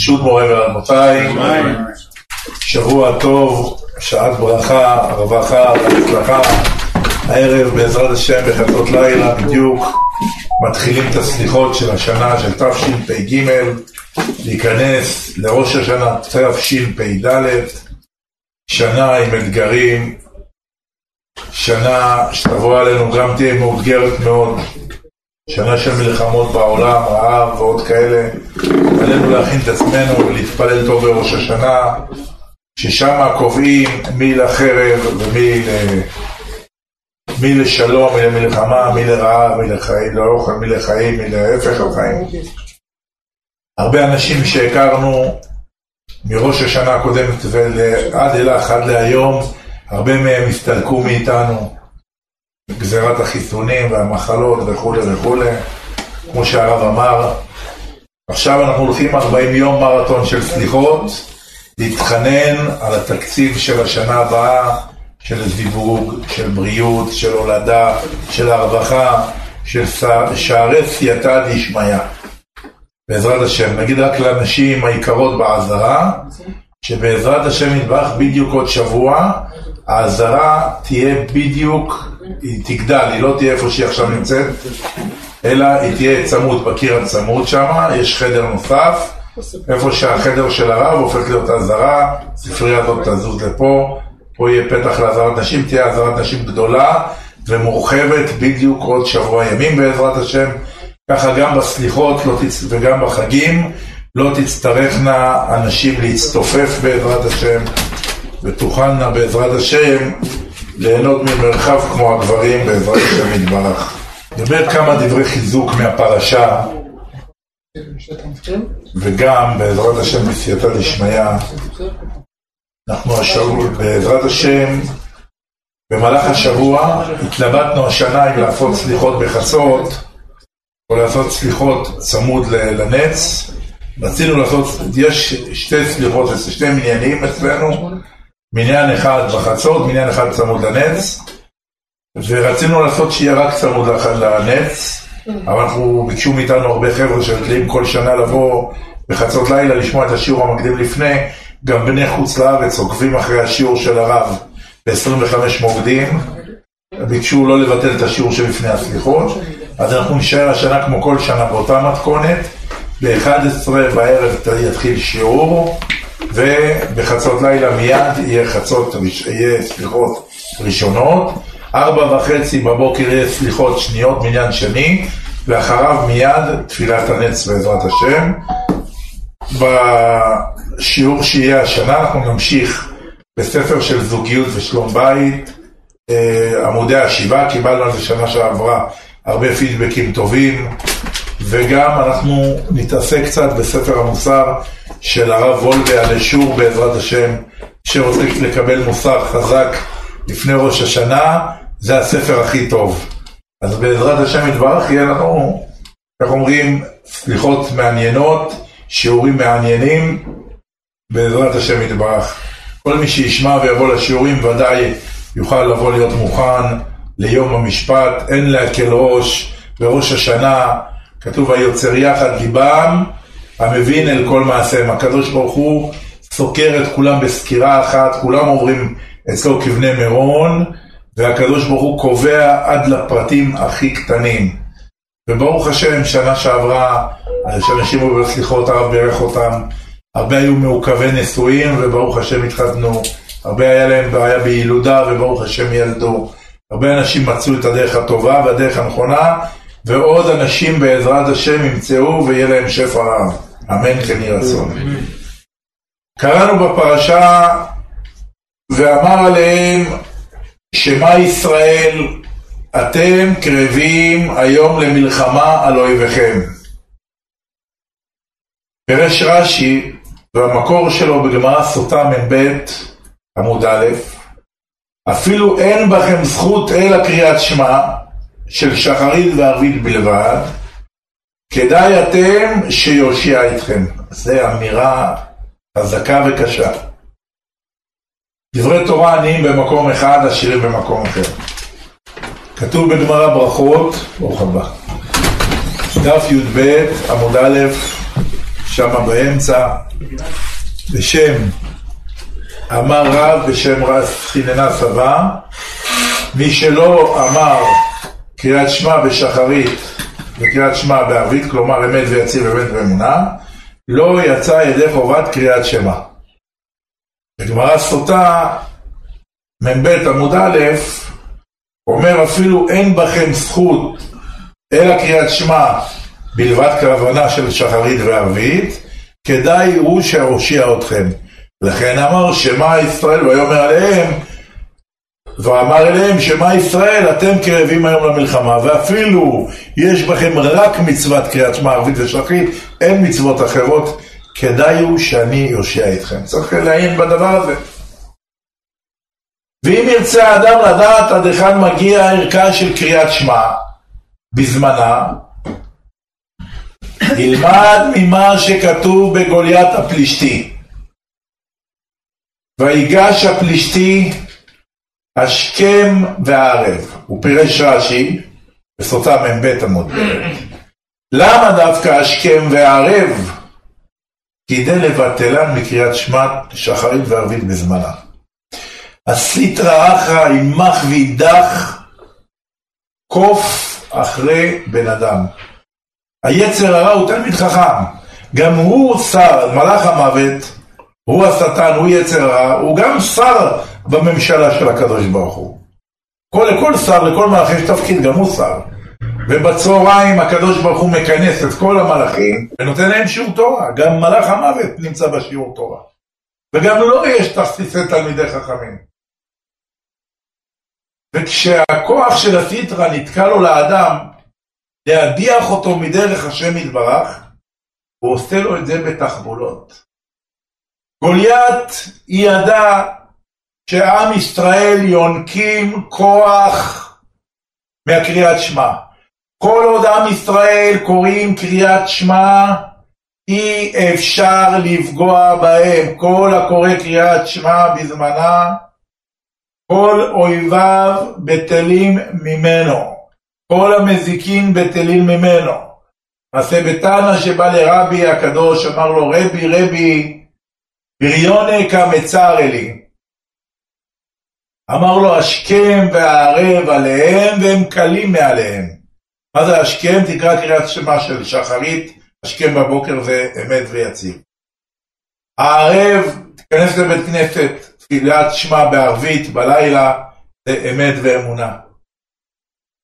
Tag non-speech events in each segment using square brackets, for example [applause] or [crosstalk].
ברשות מורה ורבותיי, שבוע טוב, שעת ברכה, רווחה והצלחה. הערב בעזרת השם בחצות לילה בדיוק מתחילים את הסליחות של השנה של תשפ"ג, להיכנס לראש השנה תשפ"ד, שנה עם אתגרים, שנה שתבוא עלינו גם תהיה מאותגרת מאוד, שנה של מלחמות בעולם, רעב ועוד כאלה, עלינו להכין את עצמנו ולהתפלל טוב בראש השנה, ששם קובעים מי לחרב ומי ל... מי לשלום, מי למלחמה, מי לרעב, מי לחיים, לאוכל, מי לחיים, מי להפך החיים. הרבה אנשים שהכרנו מראש השנה הקודמת ועד אילך, עד להיום, הרבה מהם הסתלקו מאיתנו. גזירת החיסונים והמחלות וכולי וכולי, כמו שהרב אמר. עכשיו אנחנו הולכים 40 יום מרתון של סליחות, להתחנן על התקציב של השנה הבאה, של זיווג, של בריאות, של הולדה, של הרווחה, של שערי סייעתא דשמיא. בעזרת השם. נגיד רק לנשים היקרות בעזרה, שבעזרת השם יתברך בדיוק עוד שבוע, העזרה תהיה בדיוק, היא תגדל, היא לא תהיה איפה שהיא עכשיו נמצאת, אלא היא תהיה צמוד, בקיר הצמוד שם, יש חדר נוסף, איפה שהחדר של הרב הופך להיות עזרה, הספרייה הזאת תזוז לפה, פה יהיה פתח לעזרת נשים, תהיה עזרת נשים גדולה ומורחבת בדיוק עוד שבוע ימים בעזרת השם, ככה גם בסליחות לא תצ... וגם בחגים לא תצטרכנה אנשים להצטופף בעזרת השם ותוכלנה בעזרת השם ליהנות ממרחב כמו הגברים בעזרת השם. נדבר כמה דברי חיזוק מהפרשה. וגם בעזרת השם בסייעתא דשמיא אנחנו השבוע בעזרת השם במהלך השבוע התלבטנו השנה אם לעשות סליחות בחצות או לעשות סליחות צמוד לנץ. רצינו לעשות, יש שתי סליחות, שתי מניינים אצלנו מניין אחד בחצות, מניין אחד צמוד לנץ ורצינו לעשות שיהיה רק צמוד לנץ אבל אנחנו ביקשו מאיתנו הרבה חבר'ה שרגילים כל שנה לבוא בחצות לילה לשמוע את השיעור המקדים לפני גם בני חוץ לארץ עוקבים אחרי השיעור של הרב ב-25 מוקדים. ביקשו לא לבטל את השיעור שלפני הסליחות. אז אנחנו נשאר השנה כמו כל שנה באותה מתכונת. ב-11 בערב יתחיל שיעור ובחצות לילה מיד יהיה חצות, יהיה סליחות ראשונות. ארבע וחצי בבוקר יהיה סליחות שניות מניין שני ואחריו מיד תפילת הנץ בעזרת השם. בשיעור שיהיה השנה אנחנו נמשיך בספר של זוגיות ושלום בית. אה, עמודי השבעה, קיבלנו על זה שנה שעברה הרבה פידבקים טובים. וגם אנחנו נתעסק קצת בספר המוסר של הרב וולבה על אשור בעזרת השם שרוצה לקבל מוסר חזק לפני ראש השנה זה הספר הכי טוב. אז בעזרת השם יתברך יהיה לנו איך אומרים סליחות מעניינות שיעורים מעניינים. בעזרת השם יתברך. כל מי שישמע ויבוא לשיעורים ודאי יוכל לבוא להיות מוכן ליום המשפט, אין להקל ראש בראש השנה, כתוב היוצר יחד ליבם, המבין אל כל מעשיהם. הקדוש ברוך הוא סוקר את כולם בסקירה אחת, כולם עוברים אצלו כבני מירון, והקדוש ברוך הוא קובע עד לפרטים הכי קטנים. וברוך השם, שנה שעברה, שאנשים היו בסליחות, הרב בירך אותם, הרבה היו מעוכבי נשואים, וברוך השם התחתנו, הרבה היה להם בעיה בילודה, וברוך השם ילדו. הרבה אנשים מצאו את הדרך הטובה והדרך הנכונה, ועוד אנשים בעזרת השם ימצאו ויהיה להם שפע רב. אמן כן יהי רצון. קראנו בפרשה ואמר עליהם שמע ישראל אתם קרבים היום למלחמה על אויביכם. פירש רש"י והמקור שלו בגמרא סוטה מ"ב עמוד א' אפילו אין בכם זכות אלא קריאת שמע של שחרית וערבית בלבד, כדאי אתם שיושיע אתכם. זו אמירה חזקה וקשה. דברי תורה עניים במקום אחד, עשירים במקום אחר. כתוב בגמרא ברכות, ברוך הבא, דף י"ב, עמוד א', שם באמצע, בשם אמר רב בשם רז חיננה סבא, מי שלא אמר קריאת שמע בשחרית וקריאת שמע בערבית, כלומר אמת ויציב אמת ואמונה, לא יצא ידי חובת קריאת שמע. בגמרא סוטה, מ"ב עמוד א', אומר אפילו אין בכם זכות אלא קריאת שמע בלבד כהבנה של שחרית וערבית, כדאי הוא שהושיע אתכם. לכן אמר שמע ישראל ויאמר עליהם ואמר אליהם שמע ישראל אתם קרבים היום למלחמה ואפילו יש בכם רק מצוות קריאת שמע ערבית ושחרית אין מצוות אחרות. כדאי הוא שאני יושיע אתכם צריך לעיין בדבר הזה. ואם ירצה האדם לדעת עד היכן מגיע הערכה של קריאת שמע בזמנה ילמד ממה שכתוב בגוליית הפלישתי. ויגש הפלישתי השכם והערב. הוא פירש רש"י בסוטה מ"ב עמוד ב'. למה דווקא השכם והערב? כדי לבטלן מקריאת שמע שחרית וערבית בזמנה. הסליטרא אחרא עמך ואידך קוף אחרי בן אדם. היצר הרע הוא תלמיד חכם, גם הוא שר, מלאך המוות, הוא השטן, הוא יצר הרע, הוא גם שר בממשלה של הקדוש ברוך הוא. כל, לכל שר, לכל מלאך יש תפקיד, גם הוא שר. ובצהריים הקדוש ברוך הוא מכנס את כל המלאכים ונותן להם שיעור תורה. גם מלאך המוות נמצא בשיעור תורה. וגם לו לא יש תכסיסי תלמידי חכמים. וכשהכוח של הסיטרא נתקע לו לאדם להדיח אותו מדרך השם יתברך, הוא עושה לו את זה בתחבולות. גוליית ידע שעם ישראל יונקים כוח מהקריאת שמע. כל עוד עם ישראל קוראים קריאת שמע, אי אפשר לפגוע בהם. כל הקורא קריאת שמע בזמנה, כל אויביו בטלים ממנו. כל המזיקים בטלים ממנו. מעשה בתנא שבא לרבי הקדוש, אמר לו רבי רבי בריונה כמצר אלי. אמר לו השכם והערב עליהם והם קלים מעליהם. מה זה השכם? תקרא קריאת שמע של שחרית, השכם בבוקר זה אמת ויציב. הערב, תיכנס לבית כנסת, תפילת שמע בערבית בלילה, זה אמת ואמונה.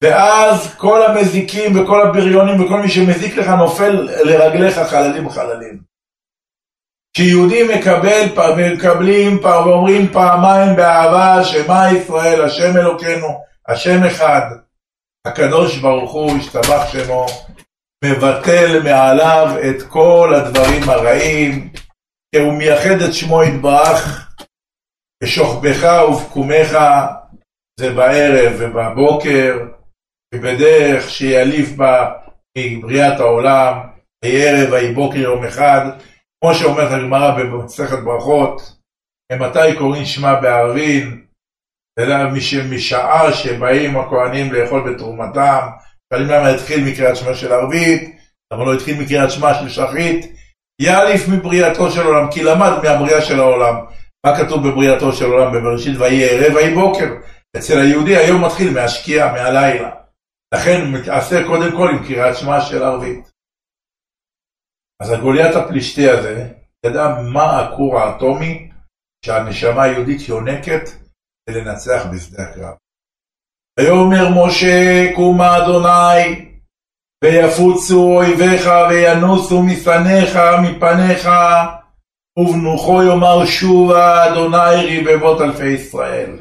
ואז כל המזיקים וכל הבריונים וכל מי שמזיק לך נופל לרגליך חללים חללים. כשיהודי מקבל, מקבלים ואומרים פעמיים באהבה, שמע ישראל, השם אלוקינו, השם אחד, הקדוש ברוך הוא, השתבח שמו, מבטל מעליו את כל הדברים הרעים, כי הוא מייחד את שמו יתברך, בשוכבך ובקומך, זה בערב ובבוקר, ובדרך שיעליף בה מבריאת העולם, ויהי ערב ויהי בוקר יום אחד, כמו שאומרת הגמרא במסכת ברכות, מתי קוראים שמע בערבין, אלא משעה שבאים הכהנים לאכול בתרומתם, שואלים למה התחיל מקריאת שמע של ערבית, למה לא התחיל מקריאת שמע של שחרית, יעליף מבריאתו של עולם, כי למד מהבריאה של העולם. מה כתוב בבריאתו של עולם בבראשית, ויהי ערב ויהי בוקר. אצל היהודי היום מתחיל מהשקיעה, מהלילה. לכן עשה קודם כל עם קריאת שמע של ערבית. אז הגוליית הפלישתי הזה ידע מה הכור האטומי שהנשמה היהודית יונקת כדי לנצח בשדה הקרב. ויאמר משה קומה אדוני ויפוצו אויביך וינוסו מפניך מפניך ובנוחו יאמר שובה אדוני רבבות אלפי ישראל.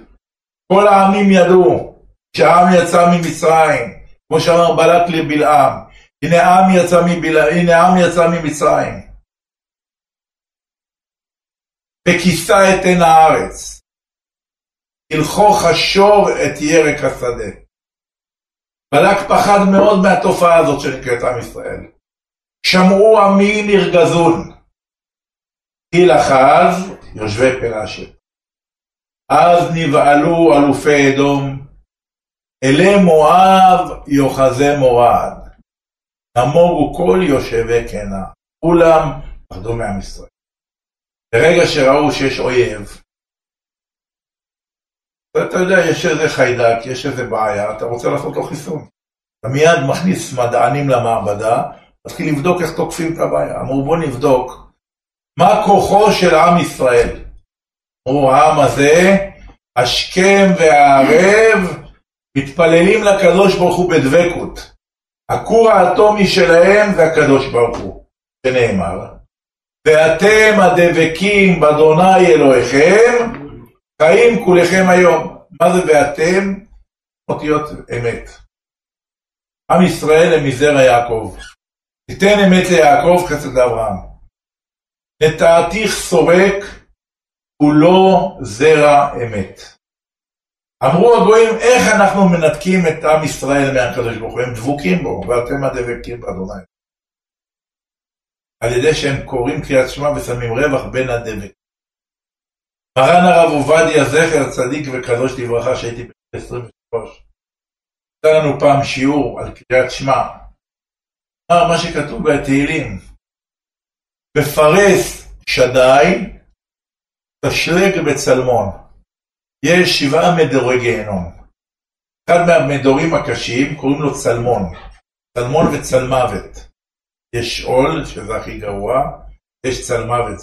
כל העמים ידעו שהעם יצא ממצרים, כמו שאמר בלק לבלעם, הנה העם יצא, מבל... הנה העם יצא ממצרים. וכיסה את עין הארץ. הלכו חשור את ירק השדה. בלק פחד מאוד מהתופעה הזאת שנקראת עם ישראל. שמעו עמי נרגזון. גיל אחז יושבי פלשת. אז נבהלו אלופי אדום, אלי מואב יוחזה מורד. נמוגו כל יושבי קנה, כולם פחדו מעם ישראל. ברגע שראו שיש אויב, ואתה יודע, יש איזה חיידק, יש איזה בעיה, אתה רוצה לעשות לו חיסון. אתה מיד מכניס מדענים למעבדה, מתחיל לבדוק איך תוקפים את הבעיה. אמרו בוא נבדוק מה כוחו של עם ישראל. אמרו העם הזה, השכם והערב, מתפללים לקדוש ברוך הוא בדבקות. הכור האטומי שלהם זה הקדוש ברוך הוא, שנאמר. ואתם הדבקים באדוני אלוהיכם, חיים כולכם היום. מה זה ואתם? אותיות אמת. עם ישראל הם מזרע יעקב. תיתן אמת ליעקב חסד לאברהם. נטעתיך סורק הוא לא זרע אמת. אמרו הגויים, איך אנחנו מנתקים את עם ישראל מהקדוש ברוך הוא? הם דבוקים בו, ואתם הדבקים באדוני. על ידי שהם קוראים קריאת שמע ושמים רווח בין הדבק. מרן הרב עובדיה זכר צדיק וקדוש לברכה שהייתי ב-23. נתן לנו פעם שיעור על קריאת שמע. אמר מה שכתוב בתהילים, בפרס שדי, תשלג בצלמון. יש שבעה מדורי גיהנום. אחד מהמדורים הקשים קוראים לו צלמון. צלמון וצלמוות. יש עול, שזה הכי גרוע, יש צלמוות.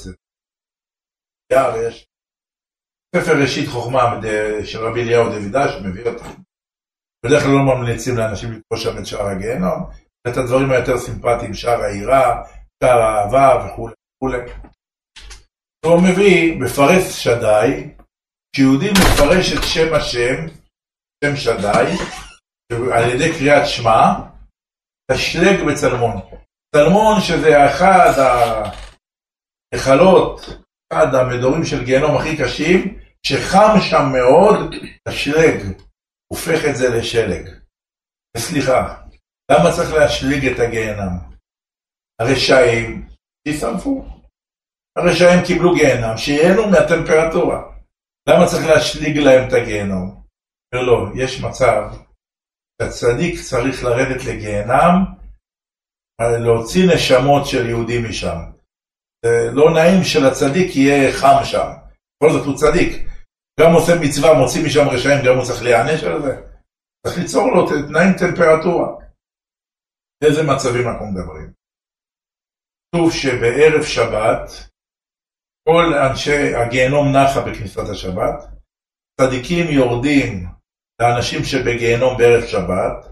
יש ספר ראשית חוכמה של רבי אליהו דוידש, מביא אותך. בדרך כלל לא ממליצים לאנשים לקרוא שם את שער הגיהנום, את הדברים היותר סימפטיים, שער העירה, שער האהבה וכולי וכולי. הוא מביא בפרס שדי, כשיהודי מפרש את שם השם, שם שדי, על ידי קריאת שמע, תשלג בצלמון. צלמון שזה אחד ההיכלות, אחד המדורים של גיהנום הכי קשים, שחם שם מאוד, תשלג, הופך את זה לשלג. סליחה, למה צריך להשליג את הגיהנם? הרשעים, שישרפו. הרשעים קיבלו גיהנם, שיהנו מהטמפרטורה. למה צריך להשליג להם את הגיהנום? אומר לא, יש מצב שהצדיק צריך לרדת לגיהנם, להוציא נשמות של יהודים משם. לא נעים שלצדיק יהיה חם שם. בכל זאת הוא צדיק. גם עושה מצווה, מוציא משם רשעים, גם הוא צריך להיענש על זה. צריך ליצור לו תנאים טמפרטורה. איזה מצבים אנחנו מדברים? כתוב שבערב שבת כל אנשי הגיהנום נחה בכניסת השבת, צדיקים יורדים לאנשים שבגיהנום בערב שבת,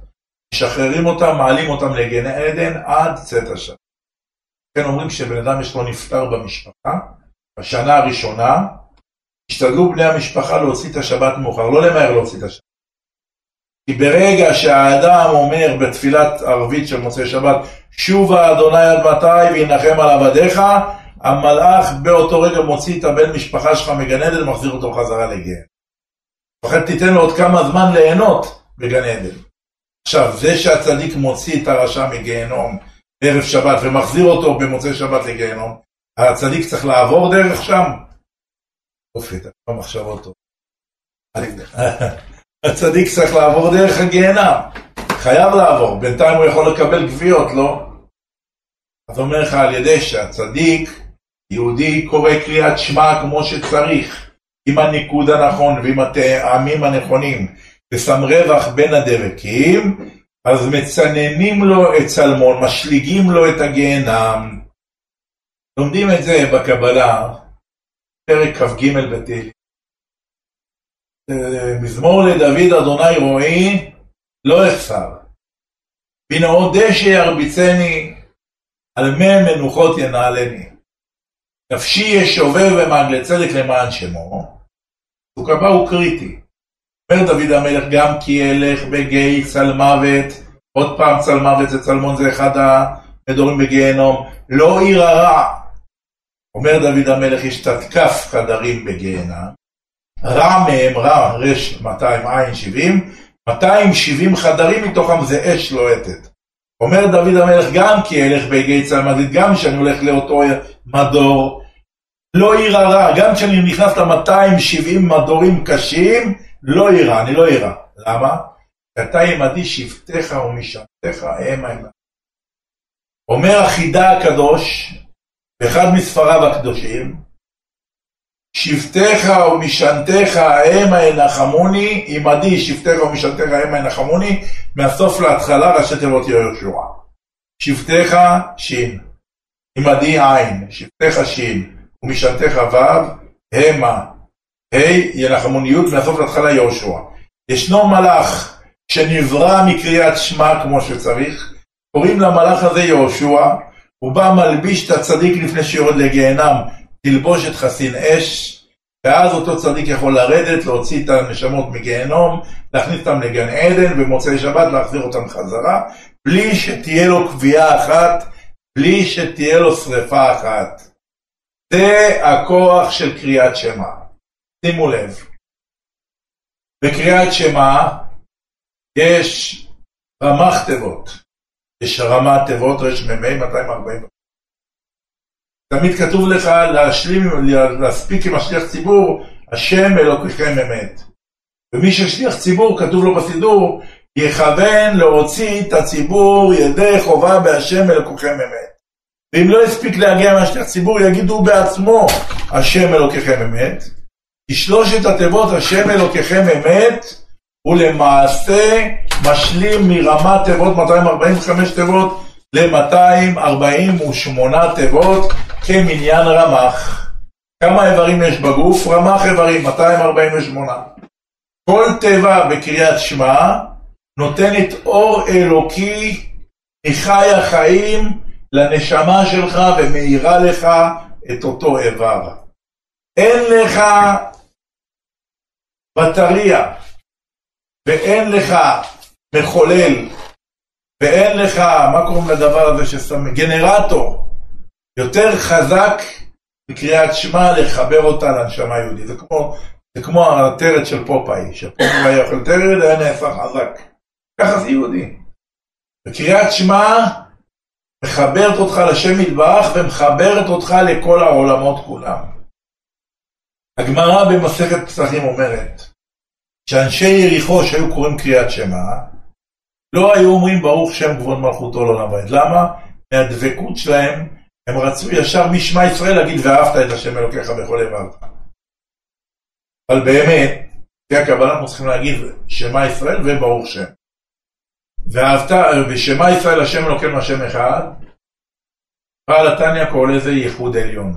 משחררים אותם, מעלים אותם לגן עדן עד צאת השבת. כן אומרים שבן אדם יש לו נפטר במשפחה, בשנה הראשונה, השתדלו בני המשפחה להוציא את השבת מאוחר, לא למהר להוציא את השבת. כי ברגע שהאדם אומר בתפילת ערבית של מוצאי שבת, שובה אדוני עד מתי וינחם על עבדיך, המלאך באותו רגע מוציא את הבן משפחה שלך מגן עדן ומחזיר אותו חזרה לגן. לכן תיתן לו עוד כמה זמן ליהנות בגן עדן. עכשיו, זה שהצדיק מוציא את הרשע מגיהנום בערב שבת ומחזיר אותו במוצאי שבת לגיהנום, הצדיק צריך לעבור דרך שם? יופי, אתה כבר מחשבות טוב. [laughs] הצדיק צריך לעבור דרך הגיהנם, חייב לעבור, בינתיים הוא יכול לקבל גביעות, לא? אז אומר לך על ידי שהצדיק יהודי קורא קריאת שמע כמו שצריך, עם הניקוד הנכון ועם הטעמים הנכונים, ושם רווח בין הדבקים, אז מצננים לו את צלמון, משליגים לו את הגיהנם. לומדים את זה בקבלה, פרק כ"ג בתהילים. מזמור לדוד אדוני רועי לא אחסר. עוד דשא ירביצני, על מי מנוחות ינעלני. נפשי ישובב במעגלי צדק למען שמו, פסוק הבא הוא קריטי. אומר דוד המלך גם כי ילך בגיא צלמוות, עוד פעם צלמוות זה צלמון זה אחד המדורים בגיהנום, לא עיר הרע. אומר דוד המלך יש תתקף חדרים בגיהנם, רע מהם רע רש 200 עין 70, 270 חדרים מתוכם זה אש לוהטת. אומר דוד המלך גם כי אלך בגיא צלמוות, גם כשאני הולך לאותו מדור, לא יירא רע, גם כשאני נכנס ל-270 מדורים קשים, לא יירא, אני לא יירא. למה? אתה עמדי שבטיך ומשענתך המה עמדי. אומר החידה הקדוש, באחד מספריו הקדושים, שבטיך ומשענתך המה ינחמוני, עמדי שבטיך ומשענתך המה ינחמוני, מהסוף להתחלה ראשי תיבות יהושע. שבטיך שין, עמדי עין, שבטיך שין, ומשענתך ו', המה, ה' ינחמוניות, מהסוף להתחלה יהושע. ישנו מלאך שנברא מקריאת שמע כמו שצריך, קוראים למלאך הזה יהושע, הוא בא מלביש את הצדיק לפני שיורד לגיהנם, תלבוש את חסין אש, ואז אותו צדיק יכול לרדת, להוציא את הנשמות מגיהנום, להכניס אותם לגן עדן, במוצאי שבת להחזיר אותם חזרה, בלי שתהיה לו קביעה אחת, בלי שתהיה לו שריפה אחת. זה הכוח של קריאת שמע. שימו לב, בקריאת שמע יש רמ"ח תיבות. יש רמת תיבות רמ"ה 240. תמיד כתוב לך להשלים, להספיק עם השליח ציבור, השם אלוקיכם אמת. ומי ששליח ציבור, כתוב לו בסידור, יכוון להוציא את הציבור ידי חובה בהשם אלוקיכם אמת. ואם לא הספיק להגיע מהשליח ציבור, יגידו בעצמו השם אלוקיכם אמת. כי שלושת התיבות השם אלוקיכם אמת, הוא למעשה משלים מרמת תיבות 245 תיבות ל-248 תיבות כמניין רמ"ח. כמה איברים יש בגוף? רמ"ח איברים, 248. כל תיבה בקריאת שמע נותנת אור אלוקי מחי החיים לנשמה שלך ומאירה לך את אותו איבר. אין לך בטריה ואין לך מחולל ואין לך, מה קוראים לדבר הזה ששם, גנרטור יותר חזק מקריאת שמע לחבר אותה לנשמה היהודית. זה כמו, זה כמו הטרד של פופאי, שפופאי אוכל טרד היה נהפך חזק. ככה זה יהודי. וקריאת שמע מחברת אותך לשם מטבח ומחברת אותך לכל העולמות כולם. הגמרא במסכת פסחים אומרת שאנשי יריחו שהיו קוראים קריאת שמע לא היו אומרים ברוך שם כבוד מלכותו לעולם ועד. למה? מהדבקות שלהם הם רצו ישר משמע ישראל להגיד ואהבת את השם אלוקיך בכל לבבך. אבל באמת, לפי הקבלה אנחנו צריכים להגיד שמע ישראל וברוך שם. ואהבת, ושמע ישראל השם אלוקינו השם אחד, בעל התניא קורא לזה ייחוד עליון.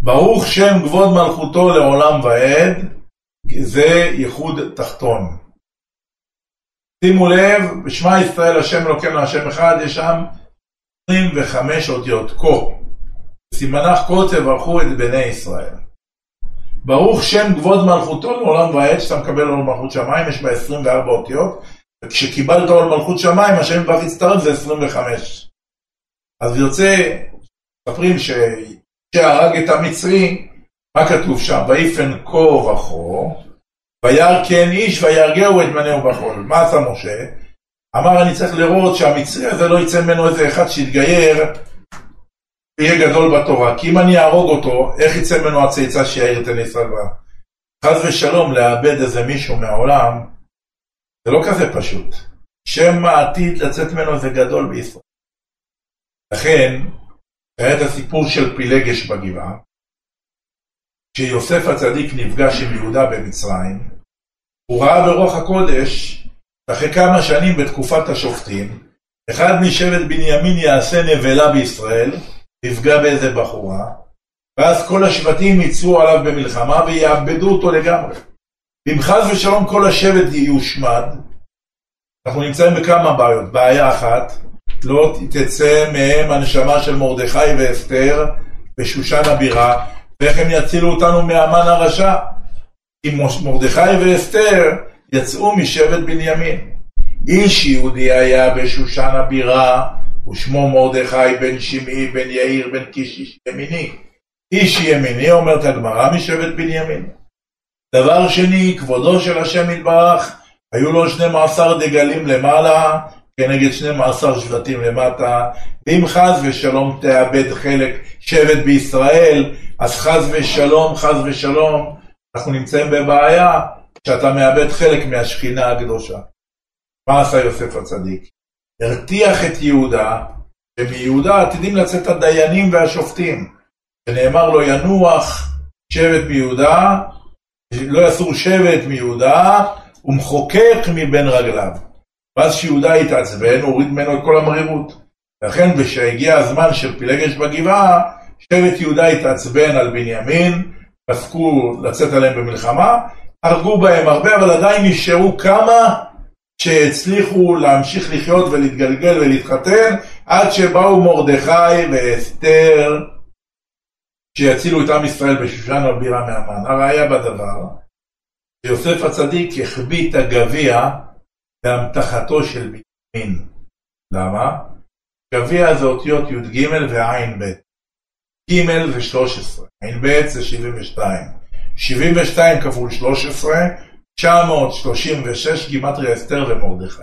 ברוך שם כבוד מלכותו לעולם ועד, זה ייחוד תחתון. שימו לב, בשמע ישראל השם אלוקינו השם אחד, יש שם 25 אותיות כה. סימנך כה תברכו את בני ישראל. ברוך שם כבוד מלכותו לעולם ועד, שאתה מקבל עול מלכות שמיים, יש בה 24 אותיות, וכשקיבלת עול מלכות שמיים, השם יתברך יצטרף זה 25. אז יוצא, מספרים שהרג את המצרי, מה כתוב שם? ויפן כה וכה, וירא כן איש ויהרגהו את בניהו בחול. מה עשה משה? אמר אני צריך לראות שהמצרי הזה לא יצא ממנו איזה אחד שיתגייר ויהיה גדול בתורה, כי אם אני אהרוג אותו, איך יצא ממנו הצאצא שיעיר את עיני ישראל חס ושלום לאבד איזה מישהו מהעולם, זה לא כזה פשוט. שם העתיד לצאת ממנו זה גדול בישראל. לכן, היה את הסיפור של פילגש בגבעה, כשיוסף הצדיק נפגש עם יהודה במצרים, הוא ראה ברוח הקודש אחרי כמה שנים בתקופת השופטים, אחד משבט בנימין יעשה נבלה בישראל, יפגע באיזה בחורה, ואז כל השבטים יצאו עליו במלחמה ויאבדו אותו לגמרי. אם חס ושלום כל השבט יושמד, אנחנו נמצאים בכמה בעיות. בעיה אחת, לא תצא מהם הנשמה של מרדכי ואסתר בשושן הבירה, ואיך הם יצילו אותנו מהמן הרשע. אם מרדכי ואסתר יצאו משבט בנימין. איש יהודי היה בשושן הבירה, ושמו מרדכי בן שמעי בן יאיר בן קיש איש ימיני. איש ימיני, אומרת הגמרא, משבט בנימין. דבר שני, כבודו של השם יתברך, היו לו 12 דגלים למעלה, כנגד 12 שבטים למטה, ואם חס ושלום תאבד חלק שבט בישראל, אז חס ושלום, חס ושלום, אנחנו נמצאים בבעיה, שאתה מאבד חלק מהשכינה הקדושה. מה עשה יוסף הצדיק? הרתיח את יהודה, שמיהודה עתידים לצאת הדיינים והשופטים, ונאמר לו ינוח שבט מיהודה, לא יסור שבט מיהודה, ומחוקק מבין רגליו. ואז כשיהודה התעצבן, הוריד ממנו את כל המרירות. לכן כשהגיע הזמן של פילגש בגבעה, שבט יהודה התעצבן על בנימין, פסקו לצאת עליהם במלחמה, הרגו בהם הרבה, אבל עדיין נשארו כמה שהצליחו להמשיך לחיות ולהתגלגל ולהתחתן, עד שבאו מרדכי ואסתר, שיצילו את עם ישראל בשושן הבירה מהמן. הראיה בדבר, שיוסף הצדיק החביא את הגביע באמתחתו של בנימין. למה? גביע זה אותיות י"ג וע"ב. ג' זה 13, ע"ב זה 72. 72 כפול 13, 936 גימטריה אסתר ומרדכי.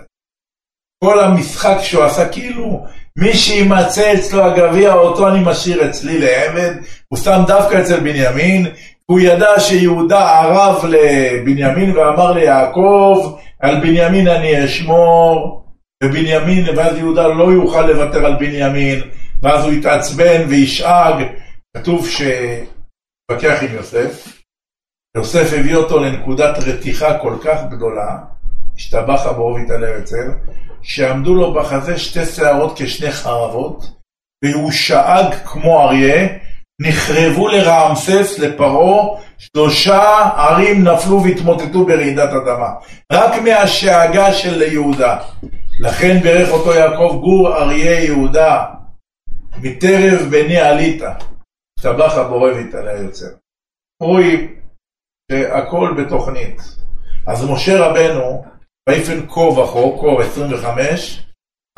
כל המשחק שהוא עשה כאילו מי שימצא אצלו הגביע אותו אני משאיר אצלי לעבד, הוא שם דווקא אצל בנימין, הוא ידע שיהודה ערב לבנימין ואמר ליעקב על בנימין אני אשמור ובנימין ואז יהודה לא יוכל לוותר על בנימין ואז הוא יתעצבן וישאג כתוב שהתווכח עם יוסף יוסף הביא אותו לנקודת רתיחה כל כך גדולה, השתבח הבורא והתעלה אצל, שעמדו לו בחזה שתי שערות כשני חרבות, והוא שאג כמו אריה, נחרבו לרעמסס, לפרעה, שלושה ערים נפלו והתמוטטו ברעידת אדמה. רק מהשאגה של יהודה. לכן ברך אותו יעקב גור אריה יהודה, מטרף בני עלית. השתבח הבורא והתעלה יוצר. רואים שהכל בתוכנית. אז משה רבנו, ויפן כה וכה, כה 25,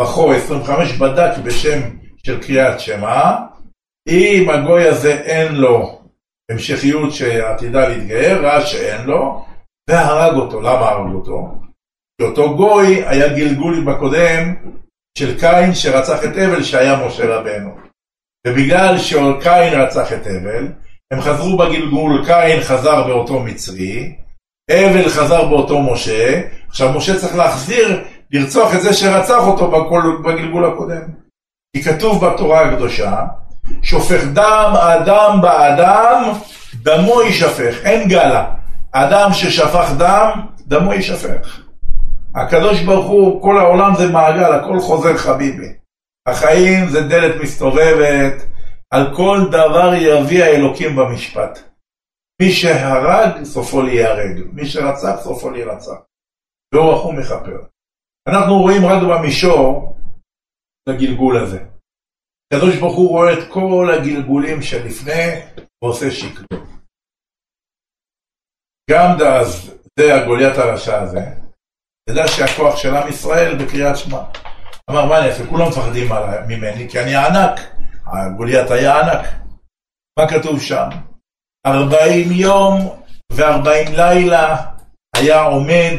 וכה 25, בדק בשם של קריאת שמע, אם הגוי הזה אין לו המשכיות שעתידה להתגייר, ראה שאין לו, והרג אותו. למה הרג אותו? כי אותו גוי היה גלגולי בקודם של קין שרצח את אבל שהיה משה רבנו. ובגלל שקין רצח את אבל, הם חזרו בגלגול, קין חזר באותו מצרי, אבל חזר באותו משה, עכשיו משה צריך להחזיר, לרצוח את זה שרצח אותו בגלגול הקודם. כי כתוב בתורה הקדושה, שופך דם אדם באדם, דמו יישפך, אין גלה. אדם ששפך דם, דמו יישפך. הקדוש ברוך הוא, כל העולם זה מעגל, הכל חוזר חביבי. החיים זה דלת מסתובבת, על כל דבר יביא האלוקים במשפט. מי שהרג, סופו להיהרג. מי שרצח, סופו להירצח. ואורח הוא מכפר. אנחנו רואים רק במישור לגלגול הזה. הקדוש ברוך הוא רואה את כל הגלגולים שלפני ועושה שקלו. גם דאז, זה הגוליית הרשע הזה, תדע שהכוח של עם ישראל בקריאת שמע. אמר, מה אני אעשה? כולם מפחדים ממני, כי אני ענק. גוליית היה ענק. מה כתוב שם? ארבעים יום וארבעים לילה היה עומד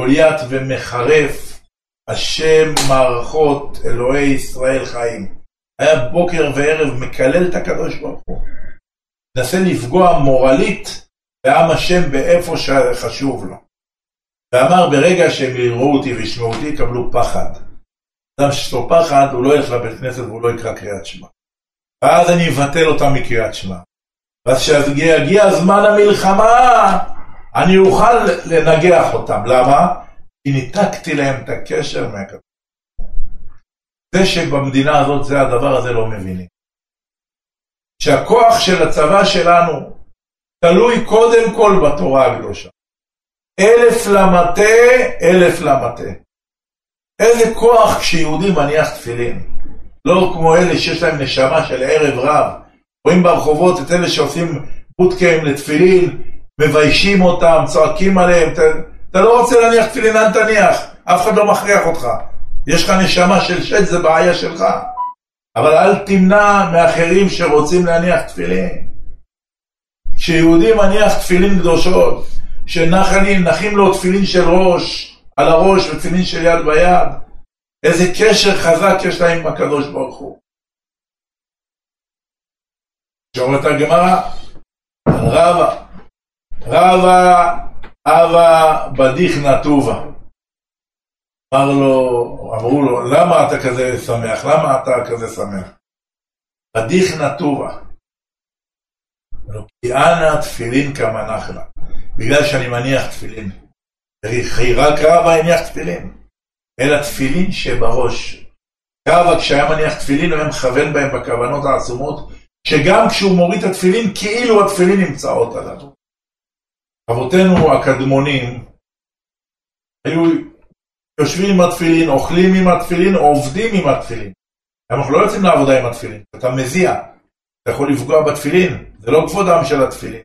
גוליית ומחרף השם מערכות אלוהי ישראל חיים. היה בוקר וערב מקלל את הקדוש ברוך הוא. מנסה לפגוע מורלית בעם השם באיפה שחשוב לו. ואמר ברגע שהם יראו אותי וישמעו אותי יקבלו פחד. אדם שיש לו פחד, הוא לא ילך לבית כנסת והוא לא יקרא קריאת שמע. ואז אני אבטל אותם מקריאת שמע. ואז כשיגיע זמן המלחמה, אני אוכל לנגח אותם. למה? כי ניתקתי להם את הקשר מהקדוש. זה שבמדינה הזאת זה הדבר הזה לא מבינים. שהכוח של הצבא שלנו תלוי קודם כל בתורה הקדושה. אלף למטה, אלף למטה. איזה כוח כשיהודי מניח תפילין. לא כמו אלה שיש להם נשמה של ערב רב. רואים ברחובות את אלה שעושים בוטקאם לתפילין, מביישים אותם, צועקים עליהם. אתה, אתה לא רוצה להניח תפילין, אל תניח. אף אחד לא מכריח אותך. יש לך נשמה של שד, זה בעיה שלך. אבל אל תמנע מאחרים שרוצים להניח תפילין. כשיהודי מניח תפילין קדושות, שנחים לו תפילין של ראש, על הראש ותפילין של יד ביד. איזה קשר חזק יש להם עם הקדוש ברוך הוא. שאומרת הגמרא, רבה, רבה אבה בדיך נטובה. אמר לו, אמרו לו, למה אתה כזה שמח? למה אתה כזה שמח? עדיך נטובה. כי אנא תפילין כמה נחלה. בגלל שאני מניח תפילין. רק רבא הניח תפילין. אלא תפילין שבראש. רבא כשהיה מניח תפילין הוא היה מכוון בהם בכוונות העצומות, שגם כשהוא מוריד את התפילין, כאילו התפילין נמצאות עליו. אבותינו הקדמונים היו יושבים עם התפילין, אוכלים עם התפילין, עובדים עם התפילין. אנחנו לא יוצאים לעבודה עם התפילין, אתה מזיע, אתה יכול לפגוע בתפילין, זה לא כבודם של התפילין.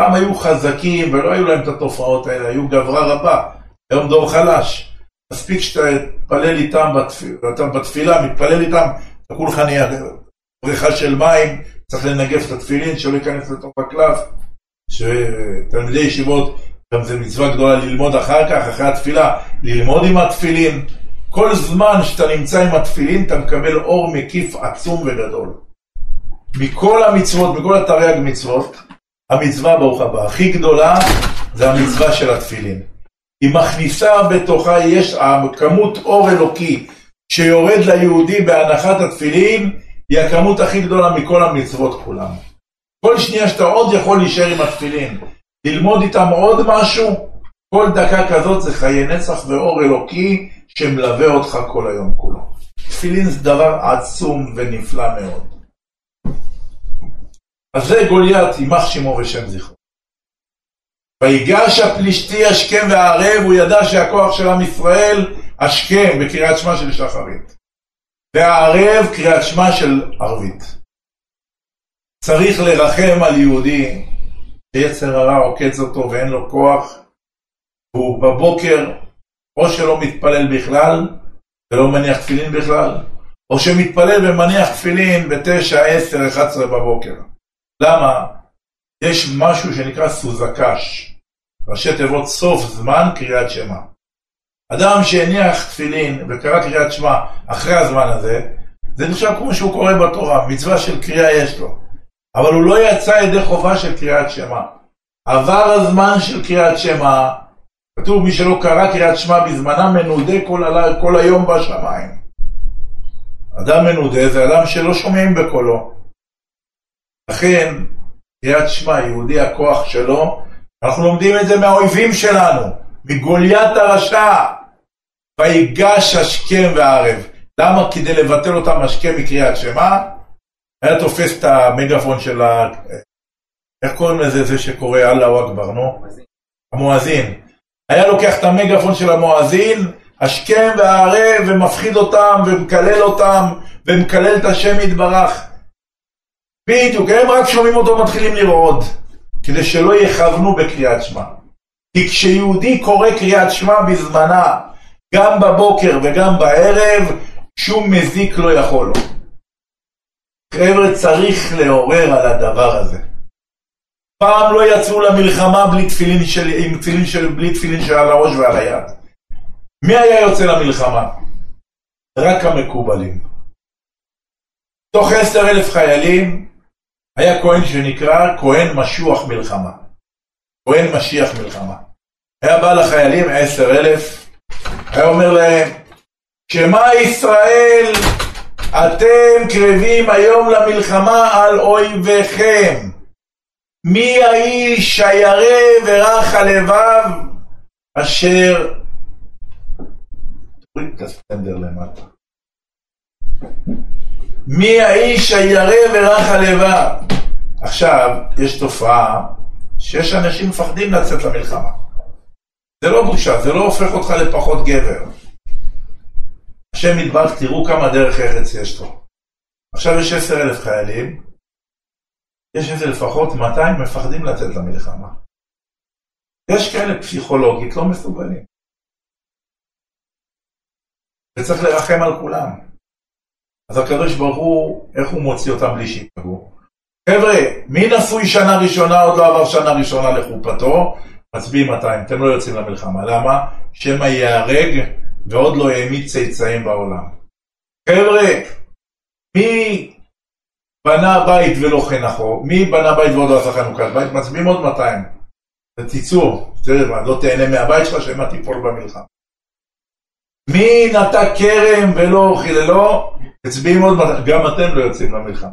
פעם היו חזקים ולא היו להם את התופעות האלה, היו גברה רבה, היום דור חלש. מספיק שאתה תתפלל איתם בתפילה, אתה בתפילה, מתפלל איתם, אתה כולך נהיה בריכה של מים, צריך לנגף את התפילין שלא ייכנס לתוך הקלף. שתלמידי ישיבות, גם זה מצווה גדולה ללמוד אחר כך, אחרי התפילה, ללמוד עם התפילין. כל זמן שאתה נמצא עם התפילין, אתה מקבל אור מקיף עצום וגדול. מכל המצוות, מכל התרי"ג מצוות, המצווה, ברוך הבא, הכי גדולה זה המצווה של התפילין. היא מכניסה בתוכה, יש כמות אור אלוקי שיורד ליהודי בהנחת התפילין, היא הכמות הכי גדולה מכל המצוות כולם. כל שנייה שאתה עוד יכול להישאר עם התפילין, ללמוד איתם עוד משהו, כל דקה כזאת זה חיי נצח ואור אלוקי שמלווה אותך כל היום כולו. תפילין זה דבר עצום ונפלא מאוד. אז זה גוליית, יימח שמו ושם זכרו. ויגש הפלישתי השכם והערב, הוא ידע שהכוח של עם ישראל השכם בקריאת שמע של שחרית. והערב קריאת שמע של ערבית. צריך לרחם על יהודי שיצר הרע עוקץ אותו ואין לו כוח, והוא בבוקר או שלא מתפלל בכלל ולא מניח תפילין בכלל, או שמתפלל ומניח תפילין בתשע, עשר, אחת עשרה בבוקר. למה? יש משהו שנקרא סוזקש, ראשי תיבות סוף זמן קריאת שמע. אדם שהניח תפילין וקרא קריאת שמע אחרי הזמן הזה, זה נחשב כמו שהוא קורא בתורה, מצווה של קריאה יש לו. אבל הוא לא יצא ידי חובה של קריאת שמע. עבר הזמן של קריאת שמע, כתוב מי שלא קרא קריאת שמע בזמנה מנודה כל, עלי, כל היום בשמיים. אדם מנודה זה אדם שלא שומעים בקולו. לכן, קריאת שמע, יהודי הכוח שלו, אנחנו לומדים את זה מהאויבים שלנו, מגוליית הרשע. ויגש השכם והערב. למה? כדי לבטל אותם השכם מקריאת שמע? היה תופס את המגפון של ה... איך קוראים לזה, זה שקורא אללהו אכבר, נו? המואזין. היה לוקח את המגפון של המואזין, השכם והערב, ומפחיד אותם, ומקלל אותם, ומקלל את השם יתברך. בדיוק, הם רק שומעים אותו מתחילים לרעוד, כדי שלא יכוונו בקריאת שמע. כי כשיהודי קורא קריאת שמע בזמנה, גם בבוקר וגם בערב, שום מזיק לא יכול לו. חבר'ה, צריך לעורר על הדבר הזה. פעם לא יצאו למלחמה בלי תפילין של, עם תפילין של, בלי תפילין של על הראש ועל היד. מי היה יוצא למלחמה? רק המקובלים. תוך עשר אלף חיילים היה כהן שנקרא כהן משוח מלחמה. כהן משיח מלחמה. היה בא לחיילים עשר אלף, היה אומר להם, שמע ישראל אתם קרבים היום למלחמה על אויביכם. מי האיש הירא ורך הלבב אשר... תוריד את הסטנדר למטה. מי האיש הירא ורך הלבב? עכשיו, יש תופעה שיש אנשים מפחדים לצאת למלחמה. זה לא בושה, זה לא הופך אותך לפחות גבר. השם יתברך, תראו כמה דרך ארץ יש לו. עכשיו יש עשר אלף חיילים, יש איזה לפחות 200 מפחדים לצאת למלחמה. יש כאלה פסיכולוגית לא מסוגלים. וצריך לרחם על כולם. אז הקדוש ברוך הוא, איך הוא מוציא אותם בלי שיפגעו? חבר'ה, מי נשוי שנה ראשונה, עוד לא עבר שנה ראשונה לחופתו, מצביעים 200, אתם לא יוצאים למלחמה. למה? שמא ייהרג ועוד לא העמיד צאצאים בעולם. חבר'ה, מי בנה בית ולא חנכו? מי בנה בית ועוד לא עשה חנוכת בית? מצביעים עוד 200. ותצאו, לא תהנה מהבית שלך, שמא תיפול במלחמה. מי נטע כרם ולא חיללו, מצביעים עוד גם אתם לא יוצאים למלחמה.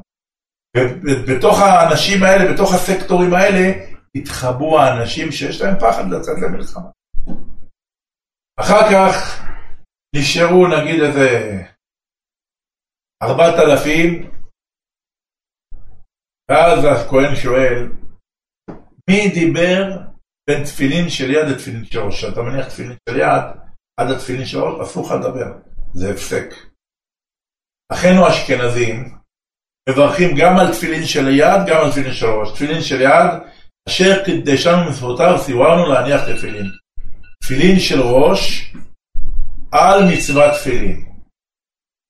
ובתוך האנשים האלה, בתוך הסקטורים האלה, התחבאו האנשים שיש להם פחד לצאת למלחמה. אחר כך נשארו נגיד איזה ארבעת אלפים, ואז הכהן שואל, מי דיבר בין תפילין של יד לתפילין של ראש? אתה מניח תפילין של יד עד התפילין של ראש, אסור לך לדבר, זה הפסק. אחינו האשכנזים מברכים גם על תפילין של יד, גם על תפילין של ראש. תפילין של יד, אשר קדשנו מצוותיו, סיוורנו להניח תפילין. תפילין של ראש, על מצוות תפילין.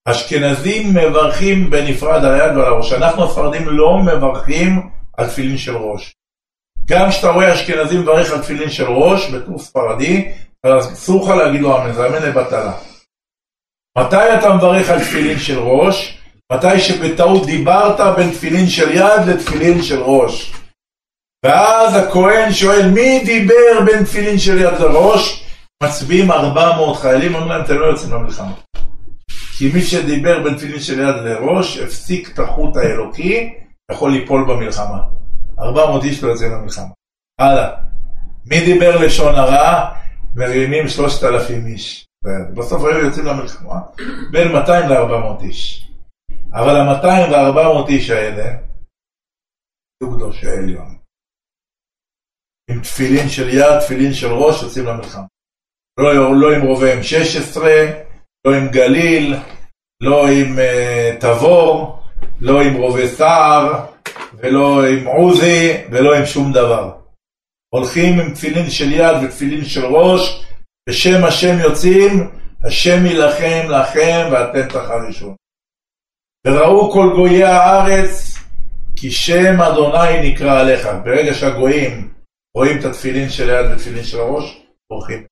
אשכנזים מברכים בנפרד על היד ועל הראש. אנחנו הספרדים לא מברכים על תפילין של ראש. גם כשאתה רואה אשכנזי מברך על תפילין של ראש, בתור ספרדי, אסור לך להגיד לו אמן לבטלה. מתי אתה מברך על תפילין של ראש? מתי שבטעות דיברת בין תפילין של יד לתפילין של ראש. ואז הכהן שואל מי דיבר בין תפילין של יד לראש? מצביעים 400 חיילים, אומרים להם אתם לא יוצאים למלחמה. כי מי שדיבר בין תפילין של יד לראש, הפסיק את החוט האלוקי, יכול ליפול במלחמה. 400 איש לא יוצאים למלחמה. הלאה. מי דיבר לשון הרע? מרימים 3,000 איש. בסוף היו יוצאים למלחמה בין 200 ל-400 איש. אבל ה-200 ו-400 איש האלה היו קדושי עליון. עם תפילין של יד, תפילין של ראש, יוצאים למלחמה. לא, לא עם רובי M16, לא עם גליל, לא עם uh, תבור, לא עם רובי סער, ולא עם עוזי, ולא עם שום דבר. הולכים עם תפילין של יד ותפילין של ראש, בשם השם יוצאים, השם יילחם לכם ואתם תחרישון. וראו כל גויי הארץ, כי שם אדוני נקרא עליך. ברגע שהגויים רואים את התפילין של יד ותפילין של הראש, הולכים.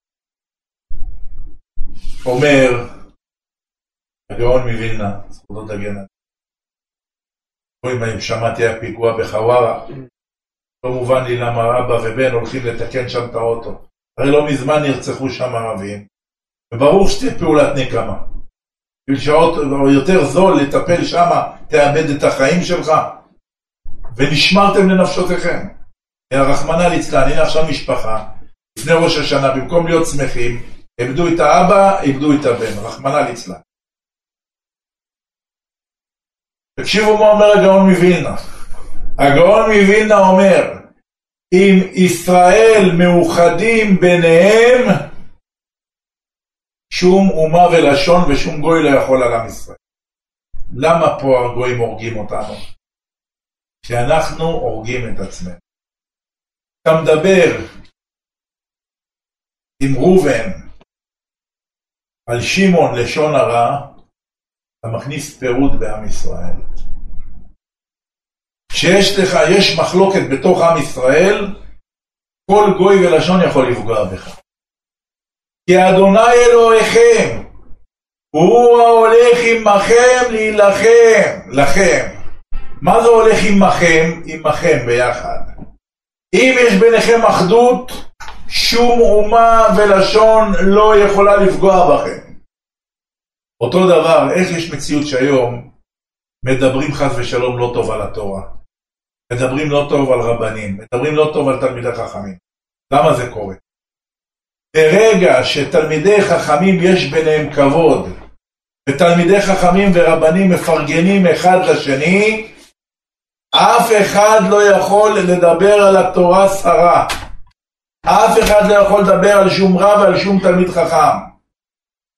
אומר הגאון מווילנה, זכותו תגן רואים, אם שמעתי הפיגוע בחווארה, לא מובן לי למה אבא ובן הולכים לתקן שם את האוטו. הרי לא מזמן נרצחו שם ערבים, וברור שתהיה פעולת נקמה. בשביל שעות יותר זול לטפל שם, תאבד את החיים שלך. ונשמרתם לנפשותיכם. רחמנא ליצלן, הנה עכשיו משפחה, לפני ראש השנה, במקום להיות שמחים, איבדו את האבא, איבדו את הבן, רחמנא ליצלן. תקשיבו מה אומר הגאון מווילנה. הגאון מווילנה אומר, אם ישראל מאוחדים ביניהם, שום אומה ולשון ושום גוי לא יכול על עם ישראל. למה פה הגויים הורגים אותנו? כי אנחנו הורגים את עצמנו. אתה מדבר עם ראובן על שמעון לשון הרע, אתה מכניס פירוד בעם ישראל. כשיש לך, יש מחלוקת בתוך עם ישראל, כל גוי ולשון יכול לפגוע בך. כי אדוני אלוהיכם, הוא ההולך עמכם להילחם, לכם. מה זה הולך עמכם? עמכם ביחד. אם יש ביניכם אחדות, שום אומה ולשון לא יכולה לפגוע בכם. אותו דבר, איך יש מציאות שהיום מדברים חס ושלום לא טוב על התורה, מדברים לא טוב על רבנים, מדברים לא טוב על תלמידי חכמים. למה זה קורה? ברגע שתלמידי חכמים יש ביניהם כבוד, ותלמידי חכמים ורבנים מפרגנים אחד לשני, אף אחד לא יכול לדבר על התורה שרה. אף אחד לא יכול לדבר על שום רב ועל שום תלמיד חכם.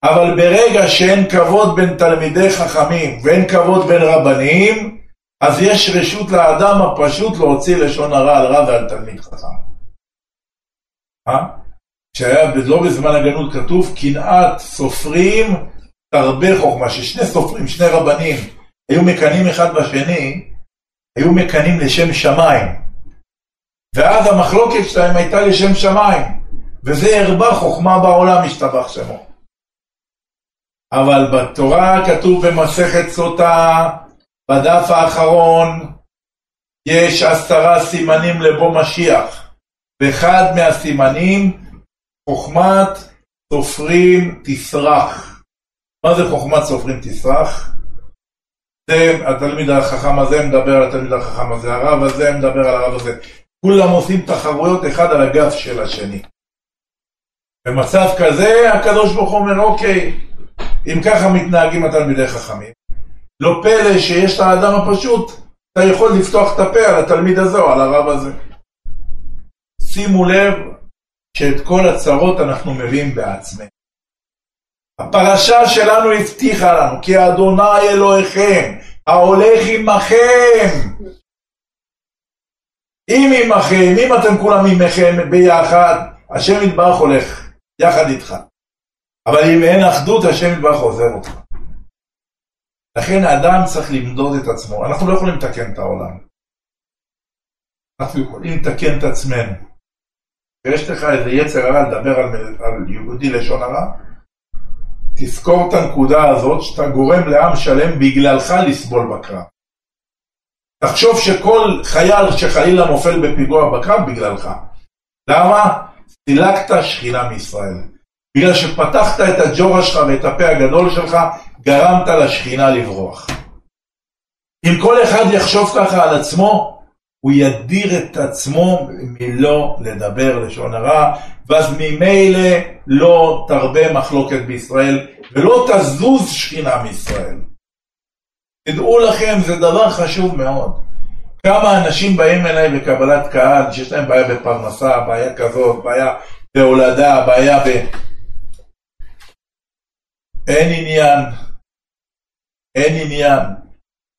אבל ברגע שאין כבוד בין תלמידי חכמים ואין כבוד בין רבנים, אז יש רשות לאדם הפשוט להוציא לשון הרע על רב ועל תלמיד חכם. אה? שהיה לא בזמן הגנות כתוב, קנאת סופרים תרבה חוכמה, ששני סופרים, שני רבנים, היו מקנאים אחד בשני, היו מקנאים לשם שמיים. ואז המחלוקת שלהם הייתה לשם שמיים, וזה הרבה חוכמה בעולם השתבח שמו. אבל בתורה כתוב במסכת סוטה, בדף האחרון, יש עשרה סימנים לבוא משיח, ואחד מהסימנים, חוכמת סופרים תסרח. מה זה חוכמת סופרים תסרח? זה, התלמיד החכם הזה מדבר על התלמיד החכם הזה, הרב הזה מדבר על הרב הזה. כולם עושים תחרויות אחד על הגב של השני. במצב כזה הקדוש ברוך הוא אומר אוקיי, אם ככה מתנהגים התלמידי חכמים, לא פלא שיש לאדם הפשוט, אתה יכול לפתוח את הפה על התלמיד הזה או על הרב הזה. שימו לב שאת כל הצרות אנחנו מביאים בעצמנו. הפרשה שלנו הבטיחה לנו, כי אדוני אלוהיכם, ההולך עמכם. אם עמכם, אם אתם כולם עמכם ביחד, השם יתברך הולך יחד איתך. אבל אם אין אחדות, השם יתברך עוזר אותך. לכן האדם צריך למדוד את עצמו. אנחנו לא יכולים לתקן את העולם. אנחנו יכולים לתקן את עצמנו. ויש לך איזה יצר הרע לדבר על, על יהודי לשון הרע, תזכור את הנקודה הזאת שאתה גורם לעם שלם בגללך לסבול בקרב. תחשוב שכל חייל שחלילה נופל בפיגוע בקרב בגללך. למה? סילקת שכינה מישראל. בגלל שפתחת את הג'ורה שלך ואת הפה הגדול שלך, גרמת לשכינה לברוח. אם כל אחד יחשוב ככה על עצמו, הוא ידיר את עצמו מלא לדבר לשון הרע, ואז ממילא לא תרבה מחלוקת בישראל, ולא תזוז שכינה מישראל. תדעו לכם, זה דבר חשוב מאוד. כמה אנשים באים אליי בקבלת קהל, שיש להם בעיה בפרנסה, בעיה כזאת, בעיה בהולדה, בעיה ב... אין עניין, אין עניין.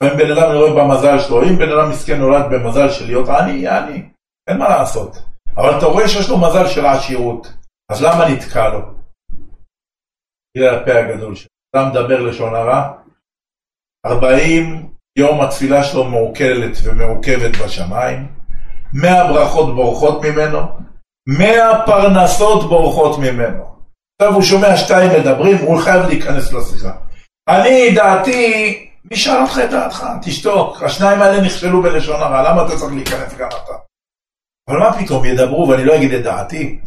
לפעמים בן אדם רואה במזל שלו, אם בן אדם מסכן נולד במזל של להיות עני, יהיה עני, אין מה לעשות. אבל אתה רואה שיש לו מזל של עשירות, אז למה נתקע לו? בגלל הפה הגדול שלו. אתה מדבר לשון הרע, 40 יום התפילה שלו מעוקלת ומעוכבת בשמיים, 100 ברכות בורחות ממנו, 100 פרנסות בורחות ממנו. עכשיו הוא שומע שתיים מדברים, הוא חייב להיכנס לשיחה. אני, דעתי, מי שאל אותך את דעתך? תשתוק. השניים האלה נכשלו בלשון הרע, למה אתה צריך להיכנס גם אתה? אבל מה פתאום ידברו ואני לא אגיד את דעתי?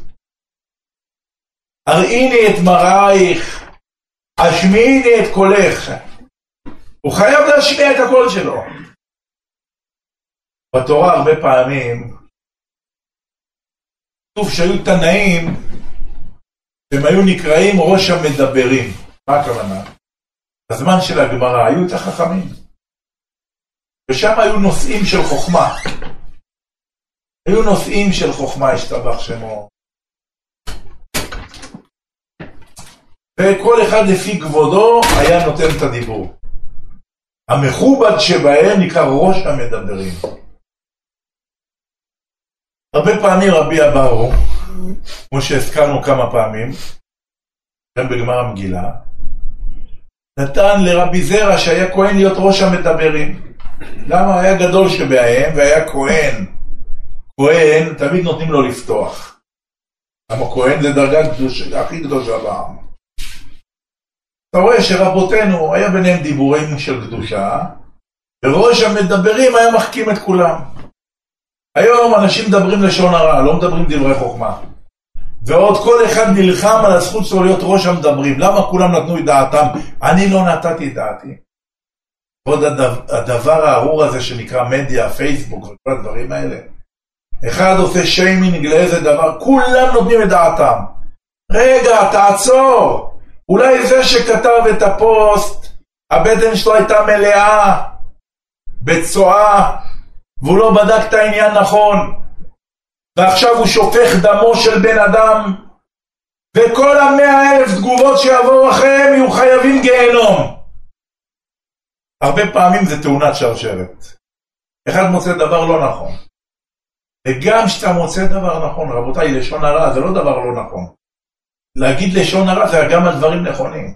הראיני את מראייך, השמיעיני את קולך. הוא חייב להשמיע את הקול שלו. בתורה הרבה פעמים כתוב שהיו תנאים הם היו נקראים ראש המדברים. מה הכוונה? בזמן של הגמרא היו את החכמים. ושם היו נושאים של חוכמה. היו נושאים של חוכמה, השתבח שמו. וכל אחד לפי כבודו היה נותן את הדיבור. המכובד שבהם נקרא ראש המדברים. הרבה פעמים רבי אבאו, כמו שהזכרנו כמה פעמים, גם בגמר המגילה, נתן לרבי זרע שהיה כהן להיות ראש המדברים. למה? היה גדול שבהם והיה כהן. כהן, תמיד נותנים לו לפתוח. למה כהן זה דרגה קדושה, הכי קדושה בעם. אתה רואה שרבותינו, היה ביניהם דיבורים של קדושה, וראש המדברים היה מחכים את כולם. היום אנשים מדברים לשון הרע, לא מדברים דברי חוכמה. ועוד כל אחד נלחם על הזכות שלו להיות ראש המדברים. למה כולם נתנו את דעתם? אני לא נתתי את דעתי. עוד הדבר הארור הזה שנקרא מדיה, פייסבוק וכל הדברים האלה. אחד עושה שיימינג לאיזה דבר, כולם נותנים את דעתם. רגע, תעצור. אולי זה שכתב את הפוסט, הבטן שלו הייתה מלאה בצואה, והוא לא בדק את העניין נכון. ועכשיו הוא שופך דמו של בן אדם, וכל המאה אלף תגובות שיבואו אחריהם יהיו חייבים גיהנום. הרבה פעמים זה תאונת שרשרת. אחד מוצא דבר לא נכון. וגם כשאתה מוצא דבר נכון, רבותיי, לשון הרע זה לא דבר לא נכון. להגיד לשון הרע זה גם על דברים נכונים.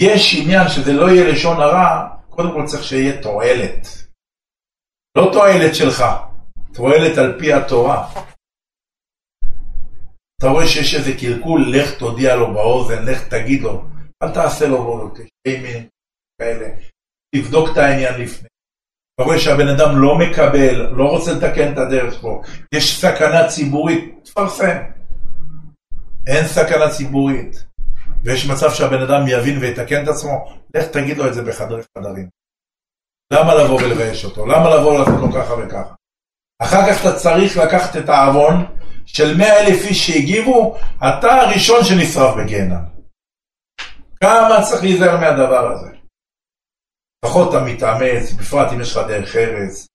יש עניין שזה לא יהיה לשון הרע, קודם כל צריך שיהיה תועלת. לא תועלת שלך, תועלת על פי התורה. אתה רואה שיש איזה קלקול, לך תודיע לו באוזן, לך תגיד לו, אל תעשה לו שיימינג כאלה, תבדוק את העניין לפני. אתה רואה שהבן אדם לא מקבל, לא רוצה לתקן את הדרך פה, יש סכנה ציבורית, תפרסם. אין סכנה ציבורית, ויש מצב שהבן אדם יבין ויתקן את עצמו, לך תגיד לו את זה בחדרי חדרים. למה לבוא ולבייש אותו? למה לבוא לעשות לו ככה וככה? אחר כך אתה צריך לקחת את העוון של מאה אלף איש שהגיבו, אתה הראשון שנשרף בגיהנם. כמה צריך להיזהר מהדבר הזה? לפחות אתה מתאמץ, בפרט אם יש לך דרך ארץ,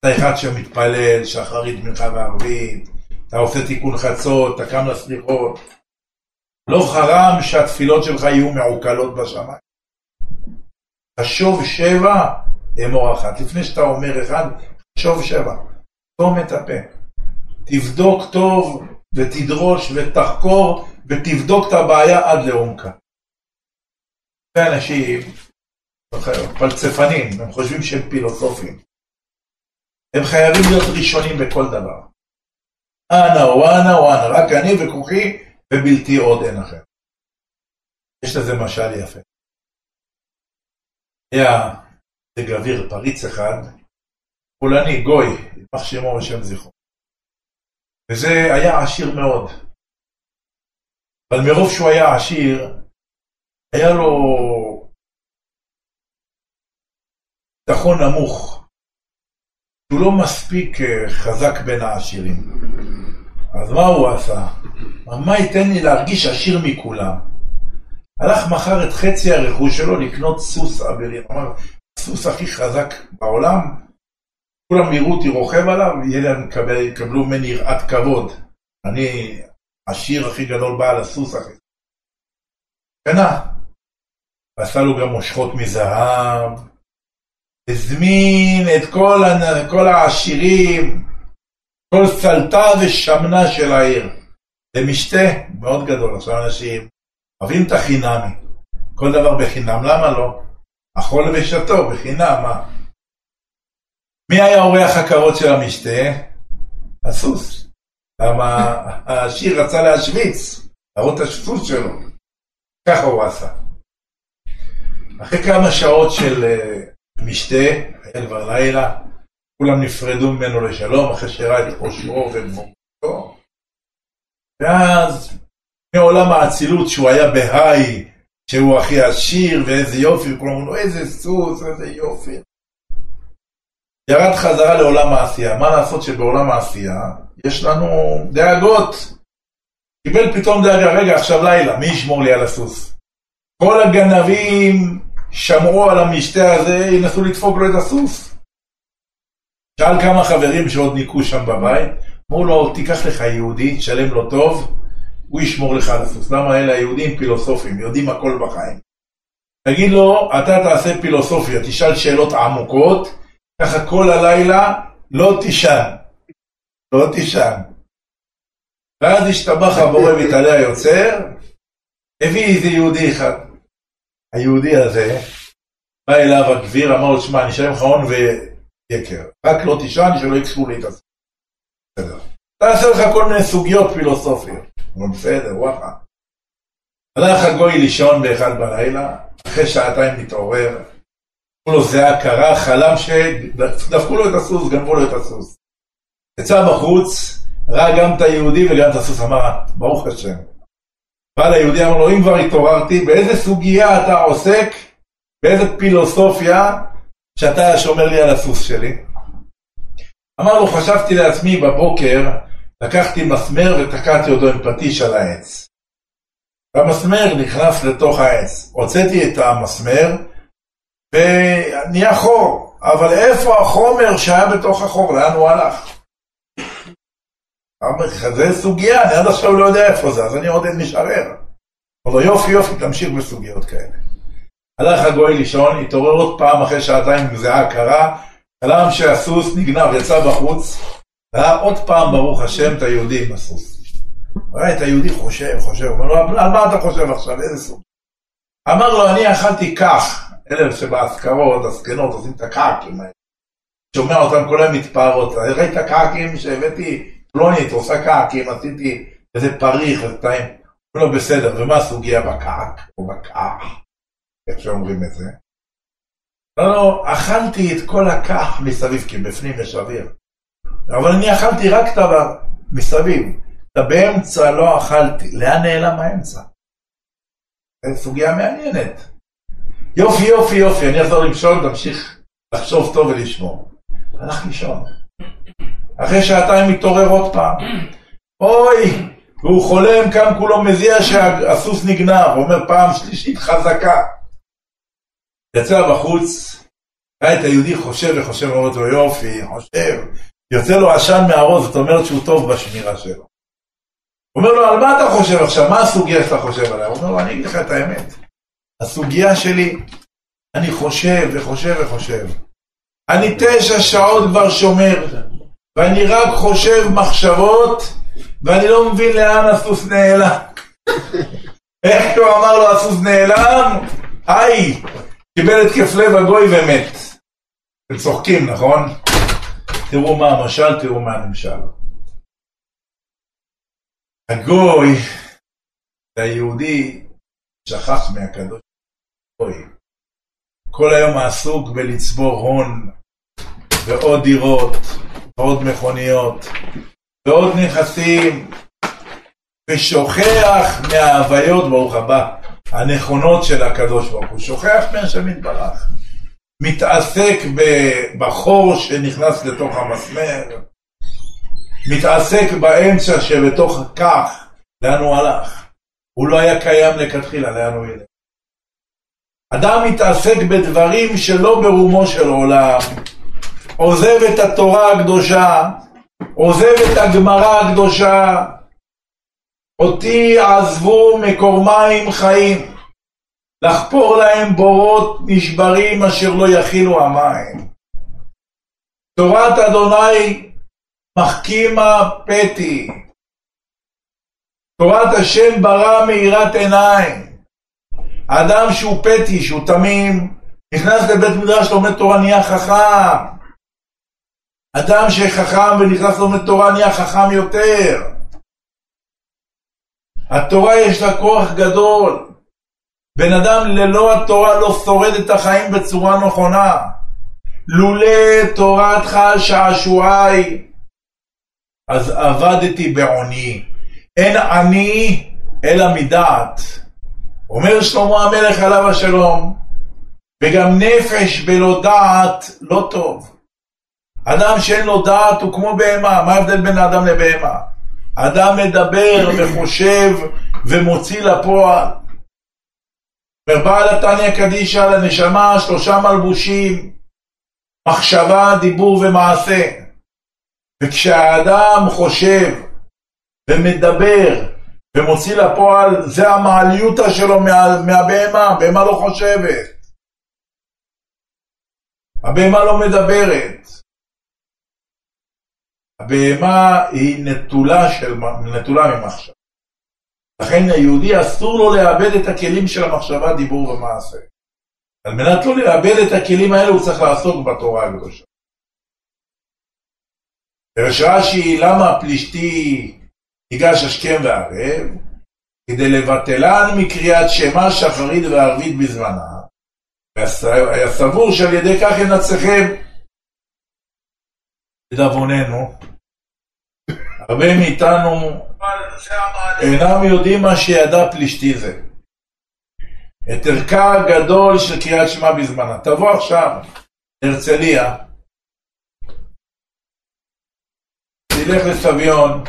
אתה אחד שמתפלל, שחרית מנחה וערבית, אתה עושה תיקון חצות, אתה קם לסליחות. לא חרם שהתפילות שלך יהיו מעוקלות בשמיים. חשוב שבע, אמור אחת. לפני שאתה אומר אחד, חשוב שבע. סתום את הפה. תבדוק טוב ותדרוש ותחקור ותבדוק את הבעיה עד לעומקה. אנשים פלצפנים, הם חושבים שהם פילוסופים. הם חייבים להיות ראשונים בכל דבר. אנא או אנא, רק אני וכוחי ובלתי עוד אין אחר. יש לזה משל יפה. היה בגביר פריץ אחד, פולני, גוי, יימח שמו ושם זכרו. וזה היה עשיר מאוד. אבל מרוב שהוא היה עשיר, היה לו ביטחון נמוך. הוא לא מספיק אה, חזק בין העשירים. אז מה הוא עשה? מה ייתן לי להרגיש עשיר מכולם? הלך מכר את חצי הרכוש שלו לקנות סוס אבלים. אמר, הסוס הכי חזק בעולם, כולם יראו אותי רוכב עליו, יקבלו ממני יראת כבוד. אני השיר הכי גדול בעל הסוס הכי. קנה. ועשה לו גם מושכות מזהב. הזמין את כל, כל העשירים, כל סלטה ושמנה של העיר. למשתה מאוד גדול. עכשיו אנשים אוהבים את החינמי. כל דבר בחינם, למה לא? אכול ושתו בחינם, מה? מי היה אורח הקרות של המשתה? הסוס. למה השיר רצה להשוויץ, להראות את הסוס שלו. ככה הוא עשה. אחרי כמה שעות של אה, משתה, היה כבר לילה, כולם נפרדו ממנו לשלום, אחרי שראה את עושרו ומורתו. ואז מעולם האצילות שהוא היה בהיי, שהוא הכי עשיר ואיזה יופי, וכולם אמרו איזה סוס, איזה יופי. ירד חזרה לעולם העשייה. מה לעשות שבעולם העשייה יש לנו דאגות. קיבל פתאום דאגה, רגע, עכשיו לילה, מי ישמור לי על הסוס? כל הגנבים שמרו על המשתה הזה, ינסו לדפוק לו את הסוס. שאל כמה חברים שעוד ניקו שם בבית, אמרו לו, תיקח לך יהודי, תשלם לו טוב, הוא ישמור לך על הסוס. למה אלה היהודים פילוסופים, יודעים הכל בחיים. תגיד לו, אתה תעשה פילוסופיה, תשאל שאלות עמוקות, ככה כל הלילה לא תישן, לא תישן. ואז השתבח הבורא מתעלה היוצר, הביא איזה יהודי אחד. היהודי הזה, בא אליו הגביר, אמר לו, שמע, אני אשלם לך הון ויקר, רק לא תישן, שלא יקשו לי את זה. בסדר. תעשה לך כל מיני סוגיות פילוסופיות. אמרו, בסדר, וואחה. הלך הגוי לישון באחד בלילה, אחרי שעתיים מתעורר, לו זיעה קרה, חלם שדפקו לו את הסוס, גנבו לו את הסוס. יצא בחוץ, ראה גם את היהודי וגם את הסוס, אמר, ברוך השם. בא ליהודי, אמר לו, אם כבר התעוררתי, באיזה סוגיה אתה עוסק, באיזה פילוסופיה, שאתה שומר לי על הסוס שלי? אמר לו, חשבתי לעצמי בבוקר, לקחתי מסמר ותקעתי אותו עם פטיש על העץ. והמסמר נכנס לתוך העץ. הוצאתי את המסמר, ונהיה חור, אבל איפה החומר שהיה בתוך החור? לאן הוא הלך? זה סוגיה, אני עד עכשיו לא יודע איפה זה, אז אני עוד משערר. אמר לו יופי יופי, תמשיך בסוגיות כאלה. הלך הגוי לישון, התעורר עוד פעם אחרי שעתיים עם זיעה קרה, חלם שהסוס נגנב, יצא בחוץ, ראה עוד פעם ברוך השם את היהודי עם הסוס. ראה את היהודי חושב, חושב, אומר לו, על מה אתה חושב עכשיו, איזה סוג? אמר לו, אני אכלתי כך, אלה שבאזכרות, הזקנות עושים את הקעקים האלה. שומע אותם כל היום מתפארות, ראית קעקים שהבאתי פלונית, עושה קעקים, עשיתי איזה פריך, איזה טעים. לא בסדר, ומה הסוגיה בקעק, או בקעק, איך שאומרים את זה? לא, לא, אכלתי את כל הכך מסביב, כי בפנים יש אוויר. אבל אני אכלתי רק את המסביב. באמצע לא אכלתי, לאן נעלם האמצע? זו סוגיה מעניינת. יופי, יופי, יופי, אני אחזור למשול, תמשיך לחשוב טוב ולשמור. הלך לישון. אחרי שעתיים מתעורר עוד פעם. אוי, והוא חולם, קם כולו מזיע שהסוס נגנב, אומר פעם שלישית חזקה. יצא בחוץ, ראה את היהודי חושב וחושב, אומר לו יופי, חושב, יוצא לו עשן מהראש, זאת אומרת שהוא טוב בשמירה שלו. הוא אומר לו, על מה אתה חושב עכשיו? מה הסוגיה שאתה חושב עליה? הוא אומר לו, אני אגיד לך את האמת. הסוגיה שלי, אני חושב וחושב וחושב. אני תשע שעות כבר שומר, ואני רק חושב מחשבות, ואני לא מבין לאן הסוס נעלם. [laughs] איך הוא אמר לו הסוס נעלם? היי, קיבל התקף לב הגוי ומת. אתם צוחקים, נכון? תראו מה המשל, תראו מה הנמשל. הגוי, היהודי, שכח מהקדוש ברוך כל היום עסוק בלצבור הון, ועוד דירות, ועוד מכוניות, ועוד נכסים, ושוכח מההוויות, ברוך הבא, הנכונות של הקדוש ברוך הוא, שוכח מהשם יתברך. מתעסק בחור שנכנס לתוך המסמר, מתעסק באמצע שבתוך כך, לאן הוא הלך? הוא לא היה קיים לכתחילה, לאן הוא ילך? אדם מתעסק בדברים שלא ברומו של עולם, עוזב את התורה הקדושה, עוזב את הגמרא הקדושה, אותי עזבו מקור מים חיים. לחפור להם בורות נשברים אשר לא יכילו המים. תורת אדוני מחכימה פתי. תורת השם ברא מאירת עיניים. אדם שהוא פתי, שהוא תמים, נכנס לבית מדרש לומד תורה נהיה חכם. אדם שחכם ונכנס לומד תורה נהיה חכם יותר. התורה יש לה כוח גדול. בן אדם ללא התורה לא שורד את החיים בצורה נכונה. לולא תורתך שעשועי, אז עבדתי בעוני. אין עני אלא מדעת. אומר שלמה המלך עליו השלום, וגם נפש בלא דעת לא טוב. אדם שאין לו דעת הוא כמו בהמה, מה ההבדל בין האדם לבהמה? אדם מדבר וחושב ומוציא לפועל. ובעל התניא קדישא לנשמה שלושה מלבושים, מחשבה, דיבור ומעשה. וכשהאדם חושב ומדבר ומוציא לפועל, זה המעליותא שלו מה, מהבהמה, הבהמה לא חושבת. הבהמה לא מדברת. הבהמה היא נטולה, של, נטולה ממחשב. לכן היהודי אסור לו לאבד את הכלים של המחשבה, דיבור ומעשה. על מנת לא לאבד את הכלים האלה הוא צריך לעסוק בתורה הקדושה. פרש רש"י, למה הפלישתי ייגש השכם והערב? כדי לבטלן מקריאת שמע שחרית וערבית בזמנה. והיה סבור שעל ידי כך ינצחם. לדאבוננו, הרבה מאיתנו אינם יודעים מה שידע פלישתי זה. את ערכה הגדול של קריאת שמע בזמנה. תבוא עכשיו להרצליה, תלך לסביון,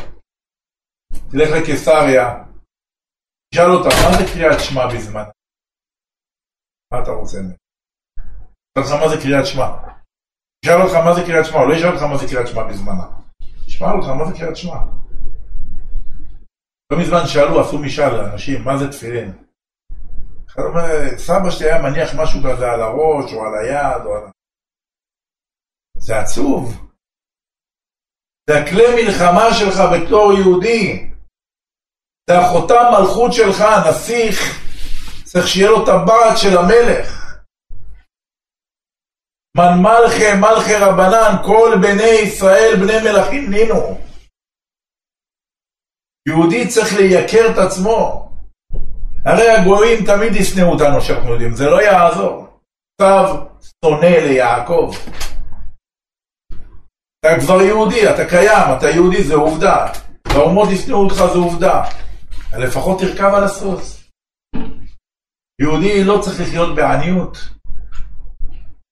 תלך לקיסריה, תשאל אותה, מה זה קריאת שמע בזמנה? מה אתה רוצה ממנו? תשאל אותך מה זה קריאת שמע. תשאל אותך מה זה קריאת שמע, או לא ישאל אותך מה זה קריאת שמע בזמנה. תשמע אותך מה זה קריאת שמע. לא מזמן שאלו, עשו משאל לאנשים, מה זה תפילין? אחד אומר, סבא שלי היה מניח משהו כזה על הראש, או על היד, או על... זה עצוב. זה הכלי מלחמה שלך בתור יהודי. זה החותם מלכות שלך, הנסיך, צריך שיהיה לו טבעת של המלך. מן מלכי מלכי רבנן, כל בני ישראל בני מלכים נינו. יהודי צריך לייקר את עצמו. הרי הגויים תמיד ישנאו אותנו שאנחנו יודעים, זה לא יעזור. צו שונא ליעקב. אתה כבר יהודי, אתה קיים, אתה יהודי, זה עובדה. והאומות ישנאו אותך זו עובדה. לפחות תרכב על הסוס. יהודי לא צריך לחיות בעניות.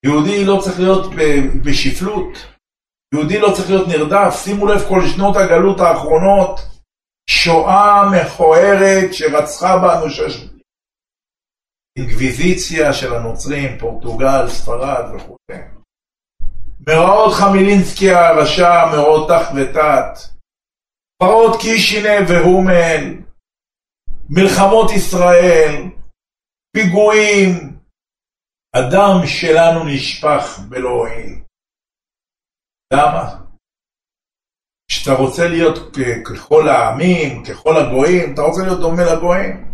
יהודי לא צריך להיות בשפלות. יהודי לא צריך להיות נרדף. שימו לב כל שנות הגלות האחרונות, שואה מכוערת שרצחה בנו שש... אינקוויזיציה של הנוצרים, פורטוגל, ספרד וכו'. מאורעות חמילינסקי הרשע, מאורעות תח ותת, פרעות קישינה והומן, מלחמות ישראל, פיגועים, הדם שלנו נשפך בלא הועיל. למה? כשאתה רוצה להיות ככל העמים, ככל הגויים, אתה רוצה להיות דומה לגויים.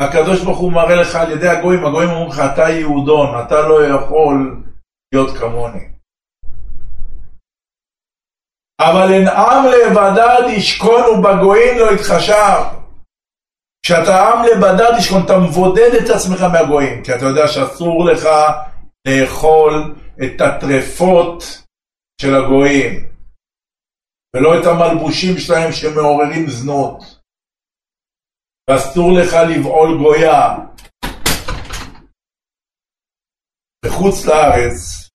הקדוש ברוך הוא מראה לך על ידי הגויים, הגויים אומרים לך, אתה יהודון, אתה לא יכול להיות כמוני. אבל אין עם לבדד ישכון ובגויים לא יתחשב. כשאתה עם לבדד ישכון, אתה מבודד את עצמך מהגויים, כי אתה יודע שאסור לך לאכול את הטרפות של הגויים, ולא את המלבושים שלהם שמעוררים זנות. ואסור לך לבעול גויה. בחוץ לארץ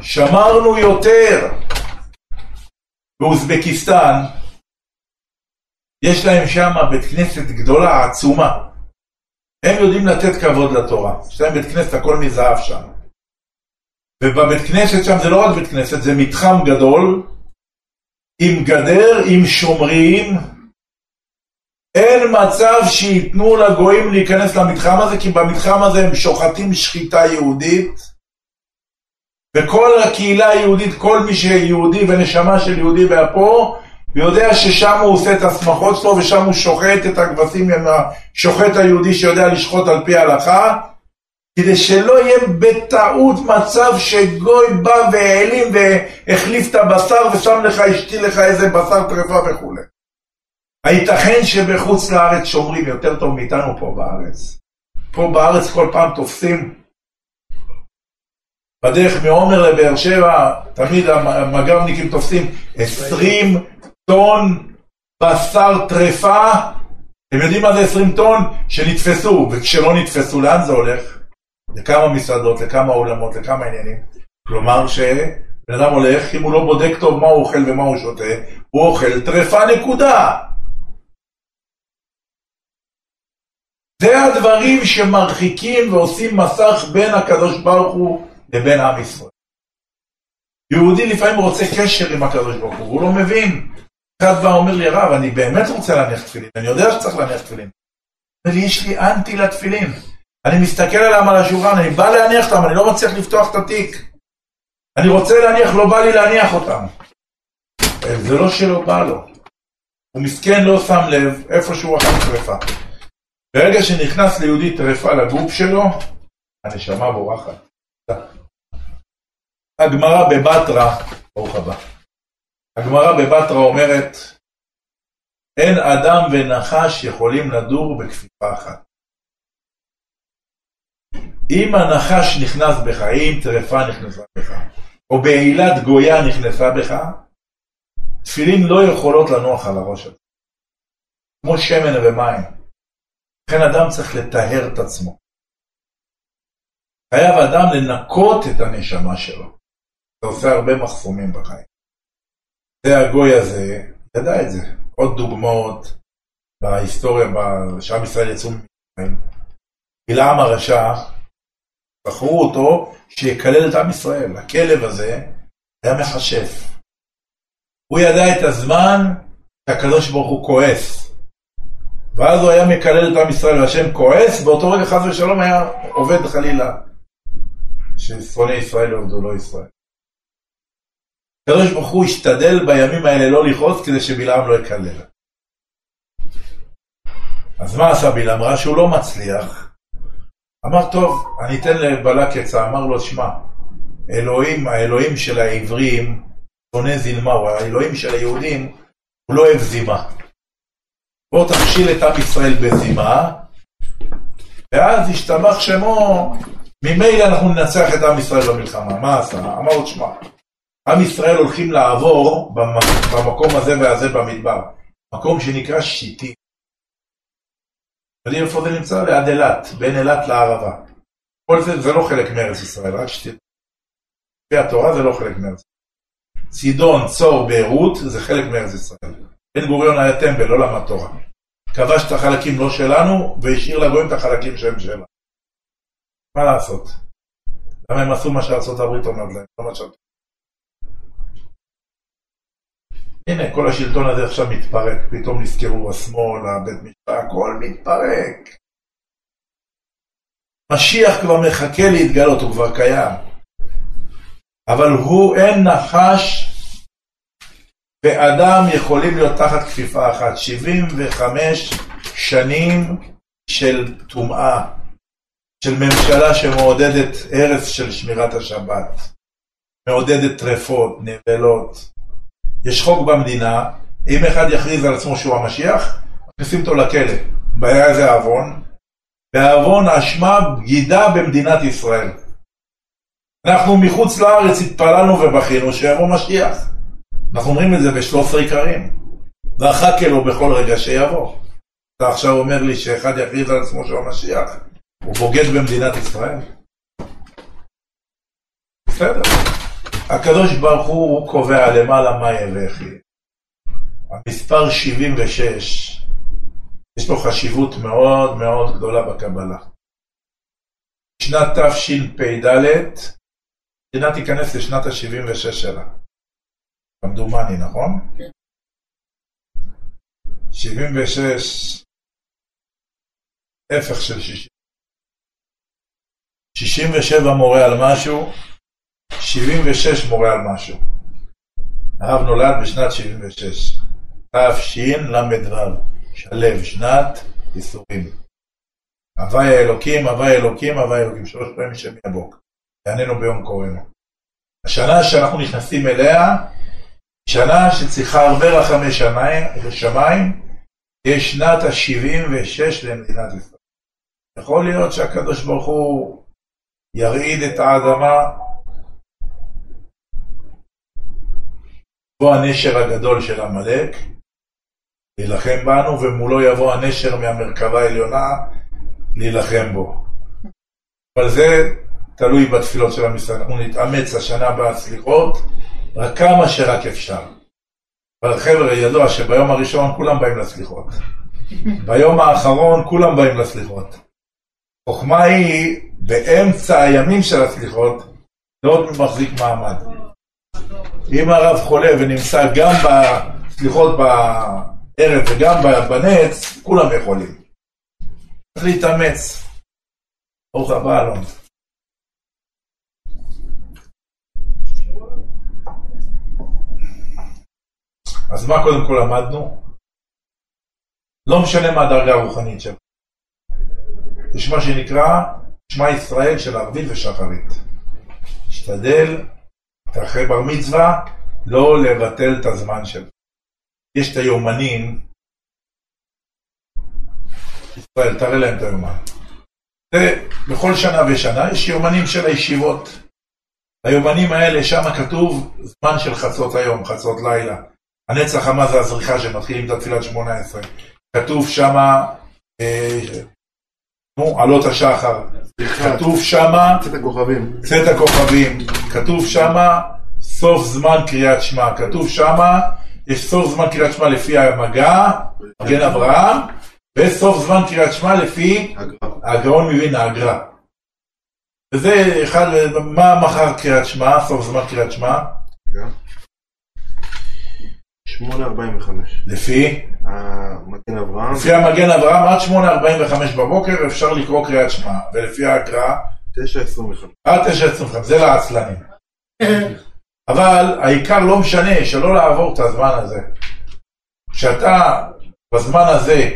שמרנו יותר. באוזבקיסטן יש להם שם בית כנסת גדולה, עצומה. הם יודעים לתת כבוד לתורה. יש להם בית כנסת, הכל מזהב שם. ובבית כנסת שם זה לא רק בית כנסת, זה מתחם גדול, עם גדר, עם שומרים. אין מצב שייתנו לגויים להיכנס למתחם הזה, כי במתחם הזה הם שוחטים שחיטה יהודית. וכל הקהילה היהודית, כל מי שיהודי ונשמה של יהודי באפו, יודע ששם הוא עושה את השמחות שלו ושם הוא שוחט את הכבשים עם השוחט היהודי שיודע לשחוט על פי ההלכה, כדי שלא יהיה בטעות מצב שגוי בא והעלים והחליף את הבשר ושם לך, השתיל לך איזה בשר טרפה וכולי. הייתכן שבחוץ לארץ שומרים יותר טוב מאיתנו פה בארץ? פה בארץ כל פעם תופסים בדרך מעומר לבאר שבע, תמיד המג"בניקים תופסים 20 טון בשר טרפה, אתם יודעים מה זה 20 טון? שנתפסו, וכשלא נתפסו, לאן זה הולך? לכמה מסעדות, לכמה אולמות, לכמה עניינים. כלומר שבן אדם הולך, אם הוא לא בודק טוב מה הוא אוכל ומה הוא שותה, הוא אוכל טרפה נקודה. זה הדברים שמרחיקים ועושים מסך בין הקדוש ברוך הוא לבין עם ישראל. יהודי לפעמים רוצה קשר עם הקדוש ברוך הוא, הוא לא מבין. אחד בא אומר לי, רב, אני באמת רוצה להניח תפילין, אני יודע שצריך להניח תפילין. לי, יש לי אנטי לתפילין. אני מסתכל עליהם על השולחן, אני בא להניח אותם, אני לא מצליח לפתוח את התיק. אני רוצה להניח, לא בא לי להניח אותם. זה לא שלא בא לו. הוא מסכן לא שם לב איפה שהוא אכל טרפה. ברגע שנכנס ליהודי טרפה לגוף שלו, הנשמה בורחת. הגמרא בבטרה, ברוך הבא, הגמרא בבטרה אומרת, אין אדם ונחש יכולים לדור בכפיפה אחת. אם הנחש נכנס בך, אם טרפה נכנסה בך, או בעילת גויה נכנסה בך, תפילין לא יכולות לנוח על הראש הזה. כמו שמן ומים. לכן אדם צריך לטהר את עצמו. חייב אדם לנקות את הנשמה שלו. אתה עושה הרבה מחסומים בחיים. זה הגוי הזה, ידע את זה. עוד דוגמאות בהיסטוריה, שעם ישראל יצאו ממצרים. בלעם הרשע, בחרו אותו שיקלל את עם ישראל. הכלב הזה היה מכשף. הוא ידע את הזמן שהקדוש ברוך הוא כועס. ואז הוא היה מקלל את עם ישראל והשם כועס, באותו רגע חס ושלום היה עובד חלילה. ששונאי ישראל יעבדו לא ישראל. הקדוש ברוך הוא השתדל בימים האלה לא לכעוס כדי שבלעם לא יקלל. אז מה עשה בלעם? ראה שהוא לא מצליח. אמר, טוב, אני אתן לבלק עצה. אמר לו, שמע, אלוהים, האלוהים של העברים שונא זימה, הוא האלוהים של היהודים, הוא לא אוהב זימה. בוא תכשיל את עם ישראל בזימה, ואז ישתבח שמו, ממילא אנחנו ננצח את עם ישראל במלחמה. מה עשה? אמר לו, שמע, עם ישראל הולכים לעבור במקום הזה והזה במדבר, מקום שנקרא שיטים. יודעים איפה זה נמצא? ליד אילת, בין אילת לערבה. כל זה, זה לא חלק מארץ ישראל, רק שתדעו. לפי התורה זה לא חלק מארץ ישראל. צידון, צור, ביירות, זה חלק מארץ ישראל. בן גוריון היה טמבל, לא למד תורה. כבש את החלקים לא שלנו, והשאיר לגויים את החלקים שהם שלנו. מה לעשות? למה הם עשו מה שארצות הברית אומרת להם, לא מה שאתה... הנה, כל השלטון הזה עכשיו מתפרק, פתאום נזכרו השמאל, הבית משפט, הכל מתפרק. משיח כבר מחכה להתגלות, הוא כבר קיים. אבל הוא אין נחש ואדם יכולים להיות תחת כפיפה אחת. 75 שנים של טומאה, של ממשלה שמעודדת הרס של שמירת השבת, מעודדת טרפות, נבלות. יש חוק במדינה, אם אחד יכריז על עצמו שהוא המשיח, מכניסים אותו לכלא. בעיה זה עוון, בעוון אשמה בגידה במדינת ישראל. אנחנו מחוץ לארץ התפללנו ובכינו שיבוא משיח. אנחנו אומרים את זה בשלוש עיקרים. ואחכה לו בכל רגע שיבוא. אתה עכשיו אומר לי שאחד יכריז על עצמו שהוא המשיח, הוא בוגד במדינת ישראל? בסדר. הקדוש ברוך הוא, הוא קובע למעלה מה יבכי. המספר 76 יש לו חשיבות מאוד מאוד גדולה בקבלה. שנת תשפ"ד, המדינה תיכנס לשנת ה-76 שלה. כמדומני, נכון? כן. 76, הפך של 60. 67 מורה על משהו, 76 מורה על משהו. הרב נולד בשנת 76, תשל"ו. שלב, שנת ייסורים. הווי האלוקים, הווי האלוקים, הווי האלוקים, שלוש פעמים שם יבוק. יעננו ביום קוראנו. השנה שאנחנו נכנסים אליה, שנה שצריכה הרבה רחמי שמיים, שמיים יש שנת ה-76 למדינת ישראל. יכול להיות שהקדוש ברוך הוא ירעיד את האדמה, בוא הנשר הגדול של עמלק, להילחם בנו, ומולו יבוא הנשר מהמרכבה העליונה להילחם בו. אבל זה תלוי בתפילות של ישראל. אנחנו נתאמץ השנה בסליחות, רק כמה שרק אפשר. אבל חבר'ה, ידוע שביום הראשון כולם באים לסליחות. ביום האחרון כולם באים לסליחות. חוכמה היא, באמצע הימים של הסליחות, עוד מחזיק מעמד. אם הרב חולה ונמצא גם בסליחות ערב וגם בנץ, כולם יכולים. צריך להתאמץ. ברוך הבא, אלון. אז מה קודם כל למדנו? לא משנה מה הדרגה הרוחנית שלו. יש מה שנקרא שמע ישראל של ערבית ושחרית. תשתדל, אחרי בר מצווה, לא לבטל את הזמן שלו. יש את היומנים, ישראל, תראה להם את היומן. בכל שנה ושנה יש יומנים של הישיבות. היומנים האלה, שם כתוב זמן של חצות היום, חצות לילה. הנצח חמה זה הזריחה שמתחילים את התפילת שמונה עשרה. כתוב שמה, אה, נו, עלות השחר. כתוב שמה, צאת הכוכבים. צאת הכוכבים. כתוב שמה, סוף זמן קריאת שמע. כתוב שמה, יש סוף זמן קריאת שמע לפי המגע, מגן אברהם, וסוף זמן קריאת שמע לפי הגאון מבין האגרה. וזה אחד, מה מחר קריאת שמע, סוף זמן קריאת שמע? 8.45. לפי? המגן אברהם. לפי המגן אברהם עד 8.45 בבוקר אפשר לקרוא קריאת שמע, ולפי האגרה? 9.25. עד 9.25, זה לעצלנים. אבל העיקר לא משנה שלא לעבור את הזמן הזה. כשאתה בזמן הזה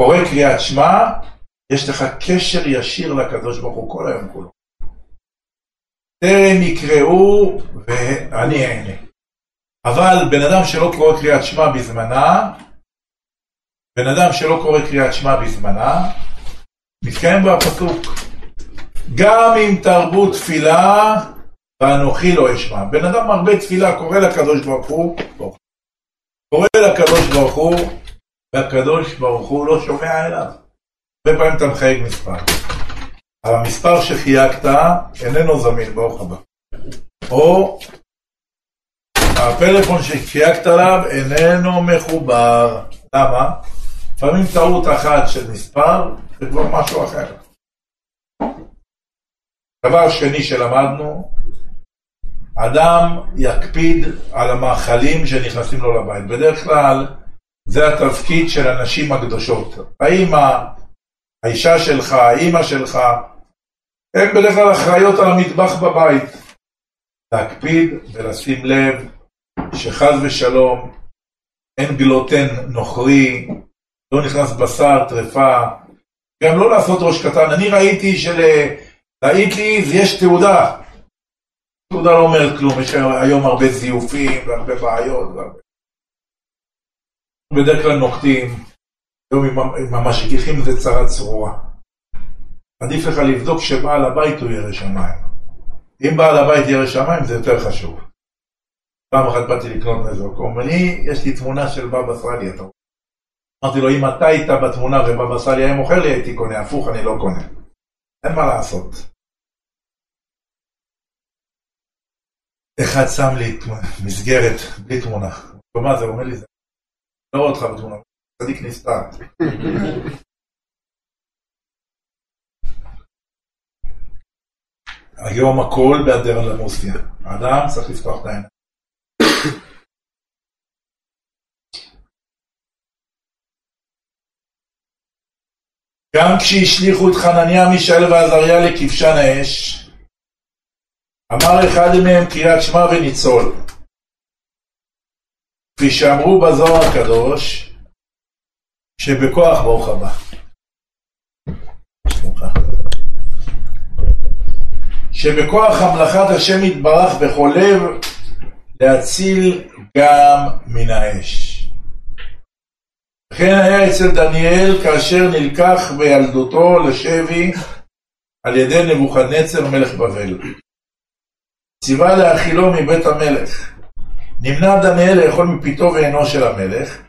קורא קריאת שמע, יש לך קשר ישיר לקדוש ברוך הוא כל היום כולו. טרם יקראו ואני אענה. אבל בן אדם שלא קורא קריאת שמע בזמנה, בן אדם שלא קורא קריאת שמע בזמנה, מתקיים בה הפסוק. גם אם תרבו תפילה, ואנוכי לא אשמע. בן אדם מרבה תפילה, קורא לקדוש ברוך הוא, קורא לקדוש ברוך הוא, והקדוש ברוך הוא לא שומע אליו. הרבה פעמים אתה מחייג מספר. המספר שחייגת איננו זמין, ברוך הבא. או הפלאפון שחייגת עליו איננו מחובר. למה? לפעמים טעות אחת של מספר זה כבר משהו אחר. דבר שני שלמדנו, אדם יקפיד על המאכלים שנכנסים לו לבית. בדרך כלל זה התפקיד של הנשים הקדושות. האמא, האישה שלך, האמא שלך, הן בדרך כלל אחראיות על המטבח בבית. להקפיד ולשים לב שחס ושלום אין גלוטן נוכרי, לא נכנס בשר, טרפה, גם לא לעשות ראש קטן. אני ראיתי שלהעיט לי יש תעודה. תעודה לא אומרת כלום, יש היום הרבה זיופים והרבה בעיות. בדרך כלל נוקטים, היום עם המשגיחים זה צרה צרורה. עדיף לך לבדוק שבעל הבית הוא ירא שמיים. אם בעל הבית ירא שמיים זה יותר חשוב. פעם אחת באתי לקנות מאיזה מקום, ואני, יש לי תמונה של בבא סאלי, אתה רואה. אמרתי לו, אם אתה היית בתמונה ובבא סאלי היה מוכר לי, הייתי קונה, הפוך, אני לא קונה. אין מה לעשות. אחד שם לי מסגרת בלי תמונה. מה זה, אומר לי, זה לא רואה אותך בתמונה, צדיק נסתר. [laughs] היום הכל בהדר למוסיה. האדם צריך לפתוח את העיניים. גם כשהשליכו את חנניה, מישאל ועזריה לכבשן האש, אמר אחד מהם קריאת שמע וניצול. כפי שאמרו בזוהר הקדוש, שבכוח ברוך הבא. שבכוח המלאכת השם יתברך בכל לב להציל גם מן האש. וכן היה אצל דניאל כאשר נלקח בילדותו לשבי על ידי נבוכדנצר מלך בבל. ציווה להאכילו מבית המלך. נמנע דניאל לאכול מפיתו ועינו של המלך,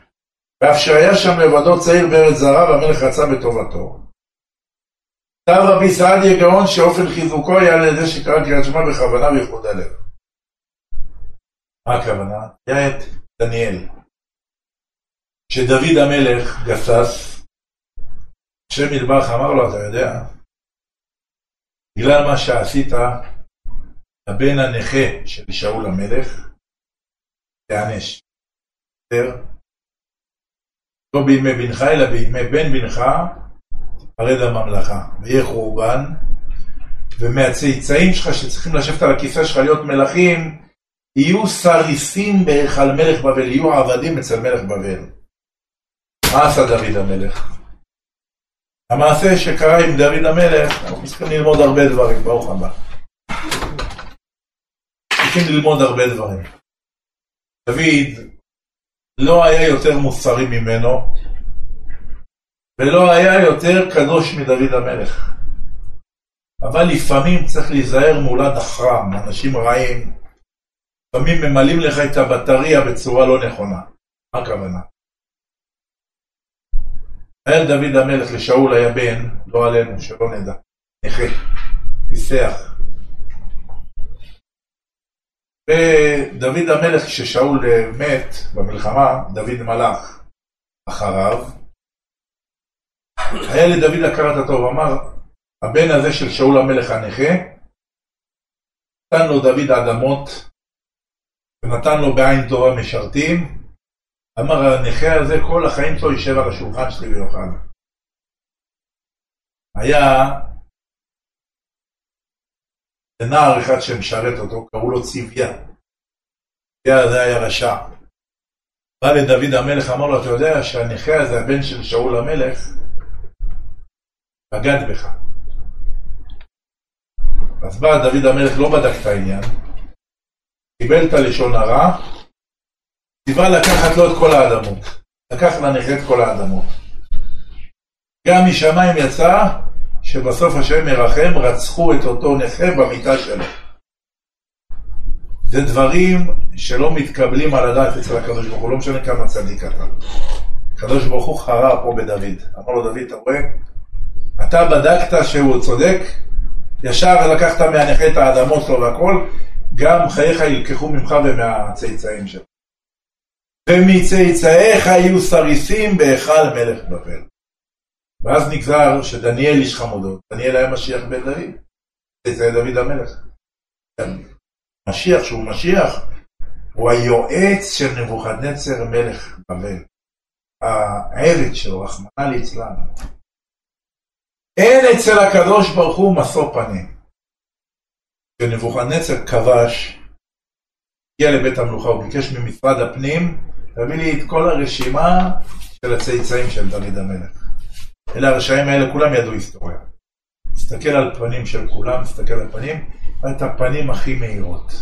ואף שהיה שם לבדו צעיר בארץ זרה והמלך רצה בטובתו. כתב רבי סעדיה גאון שאופן חיזוקו היה על ידי שקרא קריאת שמע בכוונה וייחוד הלב. מה הכוונה? היה את דניאל. כשדוד המלך גסס, השם ידברך אמר לו, אתה יודע, בגלל מה שעשית, הבן הנכה של שאול המלך, תיענש. לא בימי בנך, אלא בימי בן בנך, תפרד הממלכה, ויהיה חורבן, ומהצאצאים שלך שצריכים לשבת על הכיסא שלך להיות מלכים, יהיו סריסים בהיכל מלך בבל, יהיו עבדים אצל מלך בבל. מה עשה דוד המלך? המעשה שקרה עם דוד המלך, אנחנו צריכים ללמוד הרבה דברים, ברוך הבא. צריכים ללמוד הרבה דברים. דוד לא היה יותר מוסרי ממנו, ולא היה יותר קדוש מדוד המלך. אבל לפעמים צריך להיזהר מול הדחרם, אנשים רעים. לפעמים ממלאים לך את הבטריה בצורה לא נכונה. מה הכוונה? היה דוד המלך לשאול היה בן, לא עלינו, שלא נדע, נכה, פיסח. ודוד המלך, כששאול מת במלחמה, דוד מלך אחריו. היה לדוד הכרת הטוב, אמר, הבן הזה של שאול המלך הנכה, נתן לו דוד אדמות, ונתן לו בעין טובה משרתים, אמר הנכה הזה כל החיים שלו יישב על השולחן שלי ויאכל. היה נער אחד שמשרת אותו, קראו לו ציוויה. ציוויה הזה היה רשע. בא לדוד המלך, אמר לו, אתה יודע שהנכה הזה, הבן של שאול המלך, בגד בך. אז בא דוד המלך, לא בדק את העניין, קיבל את הלשון הרע, ציווה לקחת לו את כל האדמות. לקח לנכה את כל האדמות. גם משמיים יצא שבסוף השם מרחם, רצחו את אותו נכה במיטה שלו. זה דברים שלא מתקבלים על הדעת אצל הקדוש ברוך הוא, לא משנה כמה צדיק אתה. הקדוש ברוך הוא חרה פה בדוד. אמר לו, דוד, אתה רואה? אתה בדקת שהוא צודק, ישר לקחת מהנכה את האדמות שלו והכל, גם חייך יילקחו ממך ומהצאצאים שלך. ומצאצאיך יהיו סריסים בהיכל מלך בבל. ואז נגזר שדניאל איש חמודות, דניאל היה משיח בן דוד, צאצאי דוד המלך. משיח שהוא משיח, הוא היועץ של נבוכדנצר מלך בבל. העבד שלו, רחמנא ליצלן. אין אצל הקדוש ברוך הוא משוא פנים. כשנבוכדנצר כבש, הגיע לבית המלוכה, הוא ביקש ממשרד הפנים, תביא לי את כל הרשימה של הצאצאים של דוד המלך. אלה הרשעים האלה, כולם ידעו היסטוריה. תסתכל על פנים של כולם, תסתכל על פנים, את הפנים הכי מהירות.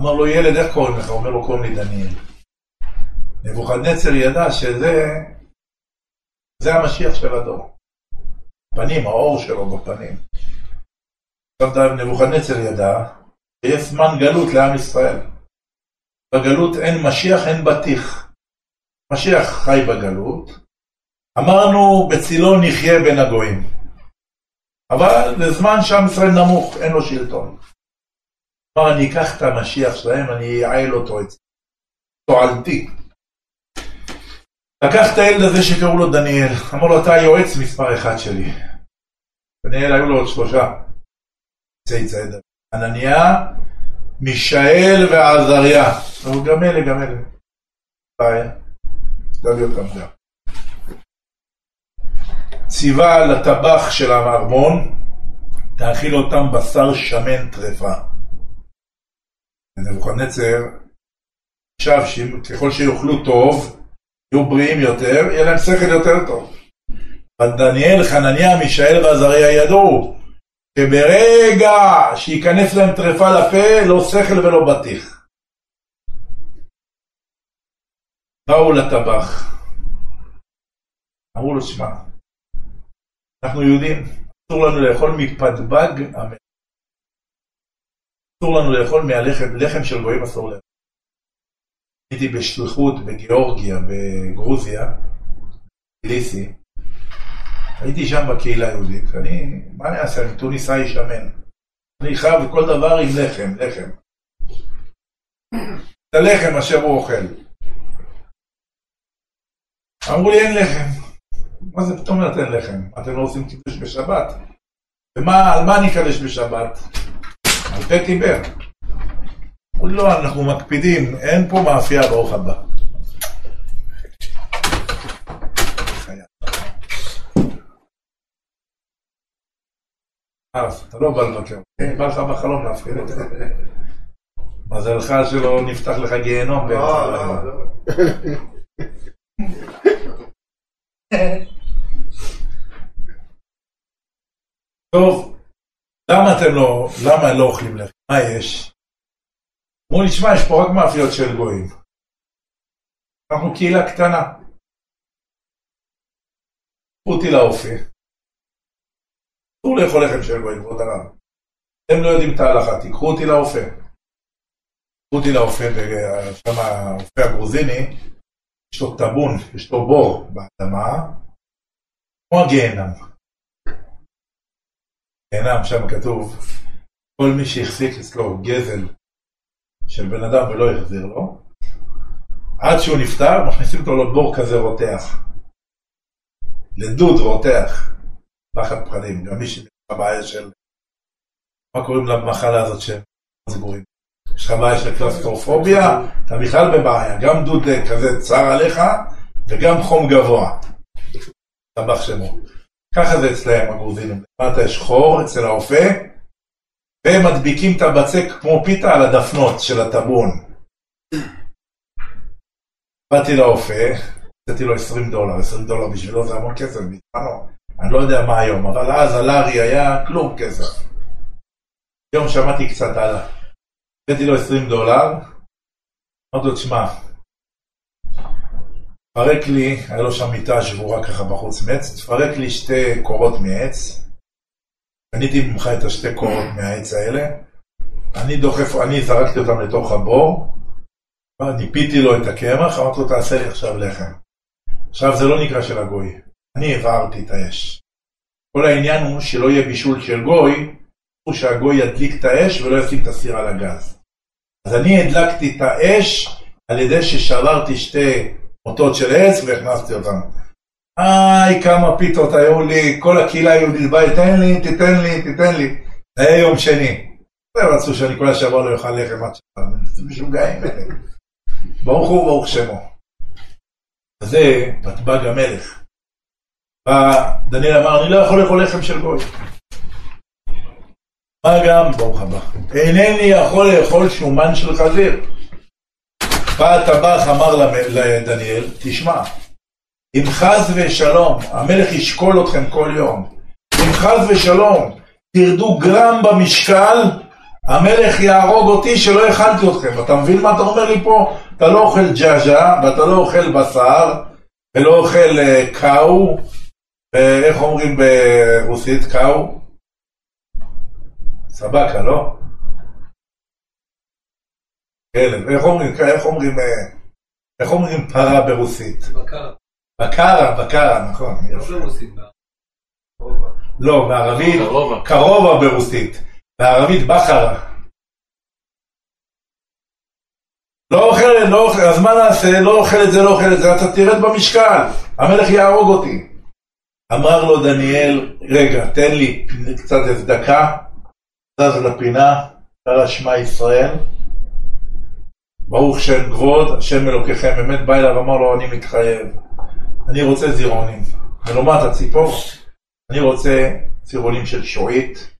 אמר לו, ילד, איך קוראים לך? אומר לו, קוראים לי דניאל. נבוכדנצר ידע שזה זה המשיח של הדור. הפנים, האור שלו בפנים. עכשיו נבוכדנצר ידע שיש זמן גלות לעם ישראל. בגלות אין משיח, אין בטיח. משיח חי בגלות. אמרנו, בצילו נחיה בין הגויים. אבל לזמן שעם ישראל נמוך, אין לו שלטון. אמר, אני אקח את המשיח שלהם, אני אייעל אותו אצלי. תועלתי. לקח את הילד הזה שקראו לו דניאל, אמר לו, אתה היועץ מספר אחד שלי. דניאל היו לו עוד שלושה. צאצאי דוד. ענניה, מישאל ועזריה. אבל גם אלה, גם אלה. בעיה. תביא אותם גם. ציווה לטבח של הארמון, תאכיל אותם בשר שמן טרפה. נבוכדנצר חשב שככל שיאכלו טוב, יהיו בריאים יותר, יהיה להם שכל יותר טוב. אבל דניאל, חנניה, מישאל ועזריה ידעו שברגע שייכנס להם טרפה לפה, לא שכל ולא בטיח. באו לטבח, אמרו לו, שמע, אנחנו יהודים, אסור לנו לאכול מפדבג המלך. אסור לנו לאכול מהלחם, לחם של גויים אסור לאכול. הייתי בשליחות בגיאורגיה, בגרוזיה, ליסי. הייתי שם בקהילה היהודית, אני, מה אני אעשה, אני טוניסאי שמן. אני חייב כל דבר עם לחם, לחם. את הלחם אשר הוא אוכל. אמרו לי אין לחם. מה זה פתאום נותן לחם? אתם לא עושים קידוש בשבת? ומה, על מה אני אקדש בשבת? על פה טיבר. אמרו לי לא, אנחנו מקפידים, אין פה מאפייה ברוך הבא. אז, אתה לא בא לבקר, בא לך בחלום להפחיד זה. מזלך שלא נפתח לך גיהנום באמצע הלילה. טוב, למה אתם לא, למה לא אוכלים לחם? מה יש? אמרו לי, שמע, יש פה רק מאפיות של גויים. אנחנו קהילה קטנה. אותי לאופי. אסור לאכול לחם של גויים, כבוד הרב. אתם לא יודעים את ההלכה, תיקחו אותי לאופה. תיקחו אותי לאופה, שם האופה הגרוזיני, יש לו טאבון, יש לו בור באדמה, כמו הגיהנם. גיהנם, שם כתוב, כל מי שהחזיק אצלו גזל של בן אדם ולא החזיר לו, עד שהוא נפטר, מכניסים אותו לבור כזה רותח. לדוד רותח. פחד פחדים, גם מי שבעיה של... מה קוראים למחלה הזאת שהם סגורים? יש לך בעיה של קלסטרופוביה, אתה בכלל בבעיה, גם דוד כזה צר עליך וגם חום גבוה. טבח שמו. ככה זה אצלהם הגרוזינים. למטה יש חור אצל האופה, והם מדביקים את הבצק כמו פיתה על הדפנות של הטבון. באתי לאופה, נתתי לו 20 דולר, 20 דולר בשבילו זה המון כסף, בזמנו. אני לא יודע מה היום, אבל אז הלארי היה כלום כסף. היום שמעתי קצת הלאה. נתתי לו 20 דולר, אמרתי לו, תשמע, תפרק לי, היה לו שם מיטה שבורה ככה בחוץ מעץ, תפרק לי שתי קורות מעץ, קניתי ממך את השתי קורות מהעץ האלה, אני דוחף, אני זרקתי אותם לתוך הבור, ניפיתי לו את הקמח, אמרתי לו תעשה לי עכשיו לחם. עכשיו זה לא נקרא של הגוי, אני הבערתי את האש. כל העניין הוא שלא יהיה בישול של גוי, הוא שהגוי ידליק את האש ולא ישים את הסיר על הגז. אז אני הדלקתי את האש על ידי ששברתי שתי מוטות של עץ והכנסתי אותן. איי, כמה פיתות היו לי, כל הקהילה היהודית באה, תן לי, תיתן לי, תיתן לי. זה היה יום שני. ורצו שאני כל השבוע לא אוכל לחם עד שבא. זה משוגעים. ברוך הוא וברוך שמו. זה בטבג המלך. בא דניאל אמר, אני לא יכול לאכול לחם של גוי. מה גם, ברוך הבא, אינני יכול לאכול שומן של חזיר. בא הטבח אמר לדניאל, תשמע, אם חס ושלום, המלך ישקול אתכם כל יום, אם חס ושלום תרדו גרם במשקל, המלך יהרוג אותי שלא הכנתי אתכם. אתה מבין מה אתה אומר לי פה? אתה לא אוכל ג'אג'ה, ואתה לא אוכל בשר, ולא אוכל uh, קאו, ואיך אומרים ברוסית קאו? סבקה, לא? כלב, איך אומרים, איך אומרים, אה, איך אומרים פרה ברוסית? בקרה. בקרה, בקרה, נכון. לא ברוסית. לא, בערבית, קרובה. קרובה ברוסית, בערבית בחרה. לא אוכל, לא אוכל, אז מה נעשה? לא אוכל את זה, לא אוכל את זה, אתה תרד במשקל, המלך יהרוג אותי. אמר לו דניאל, רגע, תן לי קצת צדקה, זז לפינה, קרא שמע ישראל, ברוך שם כבוד, השם אלוקיכם, באמת בא אליו, אמר לו, אני מתחייב, אני רוצה זירעונים. מלומת הציפור, אני רוצה זירעונים של שועית,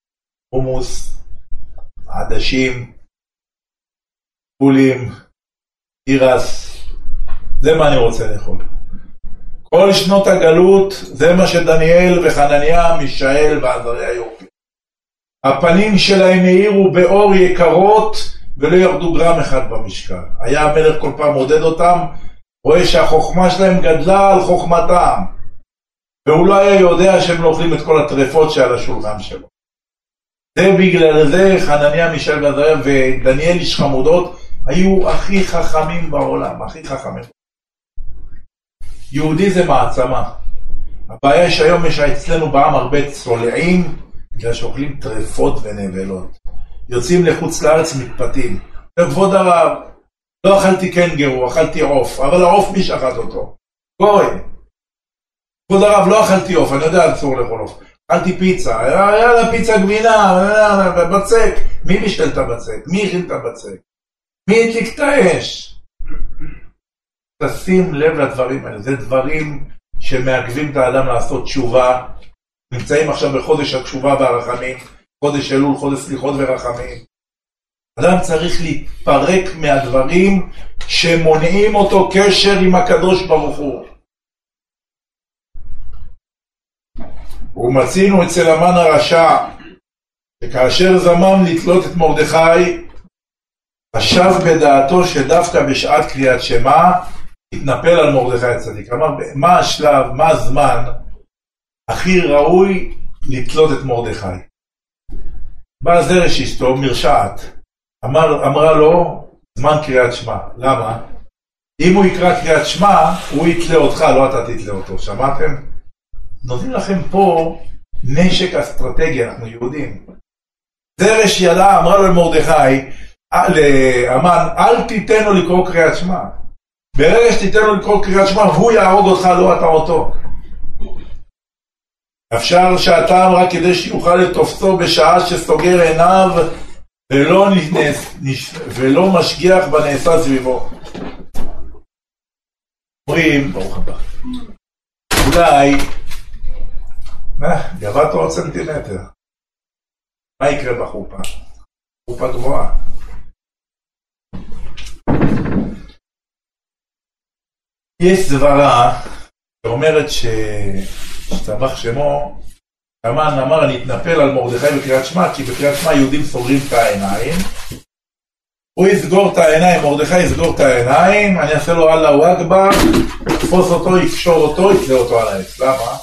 חומוס, עדשים, פולים, תירס, זה מה אני רוצה לאכול. כל שנות הגלות, זה מה שדניאל וחנניה, מישאל ועזריה יורקים. הפנים שלהם האירו באור יקרות ולא ירדו גרם אחד במשקל. היה המלך כל פעם מודד אותם, רואה שהחוכמה שלהם גדלה על חוכמתם. והוא לא היה יודע שהם לא אוכלים את כל הטרפות שעל השולחן שלו. זה בגלל זה חנניה, מישאל ועזריה ודניאל איש חמודות היו הכי חכמים בעולם, הכי חכמים. יהודי זה מעצמה. הבעיה שהיום יש אצלנו בעם הרבה צולעים, בגלל שאוכלים טרפות ונבלות. יוצאים לחוץ לארץ מתפתים. כבוד הרב, לא אכלתי קנגרו, אכלתי עוף, אבל העוף מי שחט אותו? גוי. כבוד הרב, לא אכלתי עוף, אני יודע אסור לאכול עוף. אכלתי פיצה, יאללה פיצה גבינה, בצק. מי בישל את הבצק? מי הכין את הבצק? מי הדליק את האש? תשים לב לדברים האלה, זה דברים שמעכבים את האדם לעשות תשובה. נמצאים עכשיו בחודש התשובה והרחמים, חודש אלול, חודש סליחות ורחמים. אדם צריך להתפרק מהדברים שמונעים אותו קשר עם הקדוש ברוך הוא. ומצינו אצל המן הרשע, שכאשר זמם לתלות את מרדכי, חשב בדעתו שדווקא בשעת קריאת שמע, התנפל על מרדכי הצדיק. אמר, מה השלב, מה הזמן הכי ראוי לתלות את מרדכי? בא זרש אשתו, מרשעת, אמר, אמרה לו, זמן קריאת שמע. למה? אם הוא יקרא קריאת שמע, הוא יתלה אותך, לא אתה תתלה אותו. שמעתם? נותנים לכם פה נשק אסטרטגי, אנחנו יהודים. זרש ידעה, אמרה לו למרדכי, לאמן, אל תיתן לו לקרוא קריאת שמע. ברגע שתיתן לו לקרוא קריאת שמע, הוא יהרוג אותך, לא אתה אותו. אפשר שהטעם רק כדי שיוכל לתופסו בשעה שסוגר עיניו ולא, נס, נש, ולא משגיח בנעשה סביבו. אומרים, ברוך הבא, אולי, גבת עוד סנטימטר, מה יקרה בחופה? חופה גבוהה. יש סברה שאומרת שהשתבח שמו, המן אמר אני אתנפל על מרדכי בקריאת שמע, כי בקריאת שמע יהודים סוגרים את העיניים. הוא יסגור את העיניים, מרדכי יסגור את העיניים, אני אעשה לו אללהו אכבר, יתפוס אותו, יקשור אותו, יתלה אותו על העץ. למה?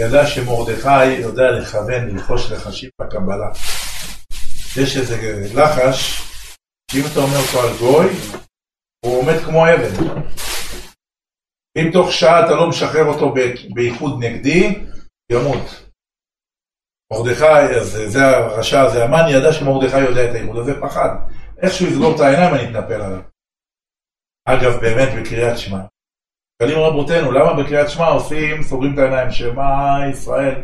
ידע שמרדכי יודע לכוון, ללחוש לחשים בקבלה. יש איזה לחש, שאם אתה אומר אותו על גוי, הוא עומד כמו אבן. אם תוך שעה אתה לא משחרר אותו בייחוד נגדי, ימות. מרדכי, אז זה הרשע הזה, המן ידע שמרדכי יודע את הייחוד הזה, פחד. איך שהוא יסגור את העיניים אני אתנפל עליו. אגב, באמת בקריאת שמע. שואלים רבותינו, למה בקריאת שמע עושים, סוגרים את העיניים, שמע ישראל?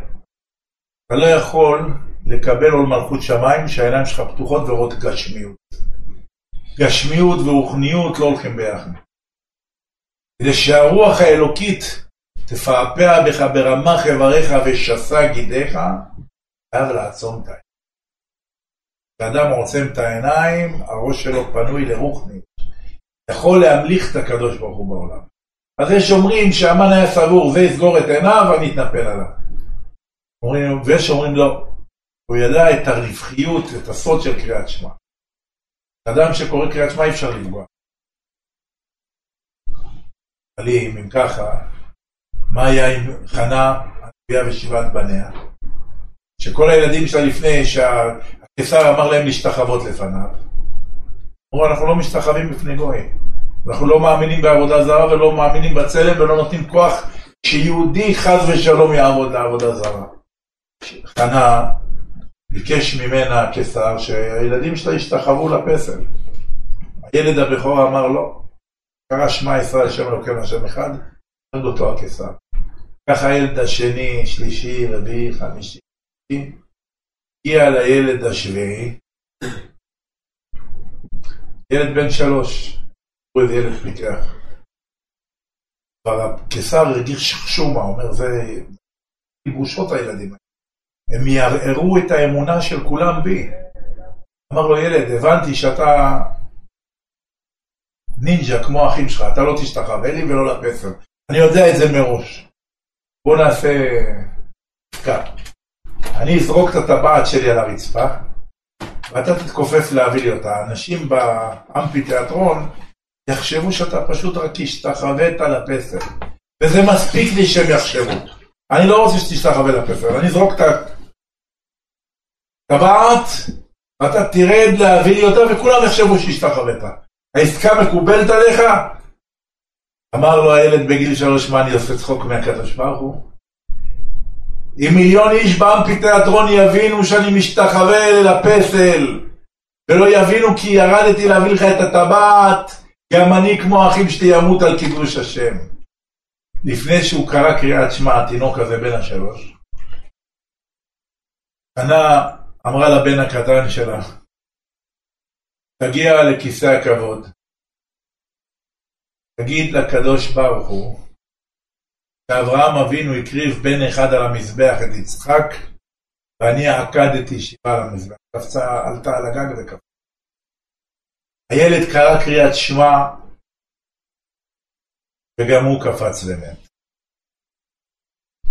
אתה לא יכול לקבל עול מלכות שמיים שהעיניים שלך פתוחות ורואות גשמיות. גשמיות ורוחניות לא הולכים ביחד. כדי שהרוח האלוקית תפעפע בך ברמח איבריך ושסה גידיך, חייב לעצום את העיניים. כשאדם עוצם את העיניים, הראש שלו פנוי לרוחניות. יכול להמליך את הקדוש ברוך הוא בעולם. אז יש אומרים שהמן היה סבור, זה יסגור את עיניו ואני אתנפל עליו. ויש אומרים לא. הוא ידע את הרווחיות, את הסוד של קריאת שמע. אדם שקורא קריאת שמע אי אפשר לפגוע. אבל אם ככה, מה היה עם חנה, הנביאה ושבעת בניה? שכל הילדים שלה לפני שהקיסר אמר להם להשתחוות לפניו. אמרו, אנחנו לא משתחווים בפני גויים. אנחנו לא מאמינים בעבודה זרה ולא מאמינים בצלם ולא נותנים כוח שיהודי חס ושלום יעבוד לעבודה זרה. חנה ביקש ממנה הקיסר שהילדים שלה ישתחוו לפסל. הילד הבכור אמר לא. קרא שמע ישראל שם אלוקינו השם אחד, הרגו אותו הקיסר. ככה הילד השני, שלישי, רביעי, חמישי. הגיע לילד השביעי, ילד בן שלוש, הוא איזה ילד פיקח. כבר הקיסר הרגיש שחשומה, אומר זה גיבושות הילדים האלה. הם יערערו את האמונה של כולם בי. אמר לו ילד, הבנתי שאתה נינג'ה כמו האחים שלך, אתה לא תשתחווה לי ולא לפסל. אני יודע את זה מראש. בוא נעשה עסקה. אני אזרוק את הטבעת שלי על הרצפה, ואתה תתכופף להביא לי אותה. אנשים באמפי תיאטרון יחשבו שאתה פשוט רק השתחווית לפסל. וזה מספיק לי שהם יחשבו. אני לא רוצה שתשתחווה לפסל, אני אזרוק את הטבעת, ואתה תרד להביא לי אותה, וכולם יחשבו שהשתחווית. העסקה מקובלת עליך? אמר לו הילד בגיל שלוש, מה אני עושה צחוק מהקדוש ברוך הוא? אם מיליון איש באמפי תיאטרון יבינו שאני משתחווה לפסל, ולא יבינו כי ירדתי להביא לך את הטבעת, גם אני כמו האחים שלי אמות על קידוש השם. לפני שהוא קרא קריאת שמע, התינוק הזה בן השלוש, חנה אמרה לבן הקטן שלה, תגיע לכיסא הכבוד, תגיד לקדוש ברוך הוא, שאברהם אבינו הקריב בן אחד על המזבח את יצחק, ואני עקדתי שבעה על המזבח. קפצה, עלתה על הגג וקפצה. הילד קרא קריאת שמע, וגם הוא קפץ באמת.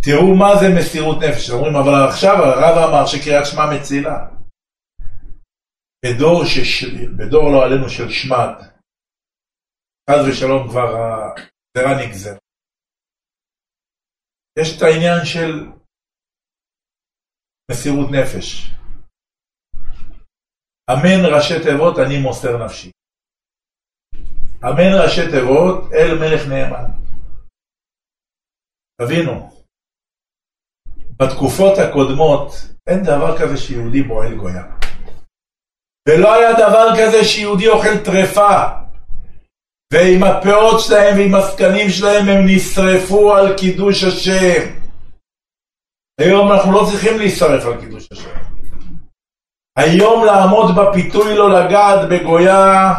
תראו מה זה מסירות נפש. אומרים, אבל עכשיו הרב אמר שקריאת שמע מצילה. בדור, שש... בדור לא עלינו של שמד, חס ושלום כבר הגזרה נגזרה. יש את העניין של מסירות נפש. אמן ראשי תיבות אני מוסר נפשי. אמן ראשי תיבות אל מלך נאמן. תבינו, בתקופות הקודמות אין דבר כזה שיהודי בועל גויה. ולא היה דבר כזה שיהודי אוכל טרפה. ועם הפאות שלהם ועם הזקנים שלהם הם נשרפו על קידוש השם. היום אנחנו לא צריכים להישרף על קידוש השם. היום לעמוד בפיתוי לא לגעת בגויה,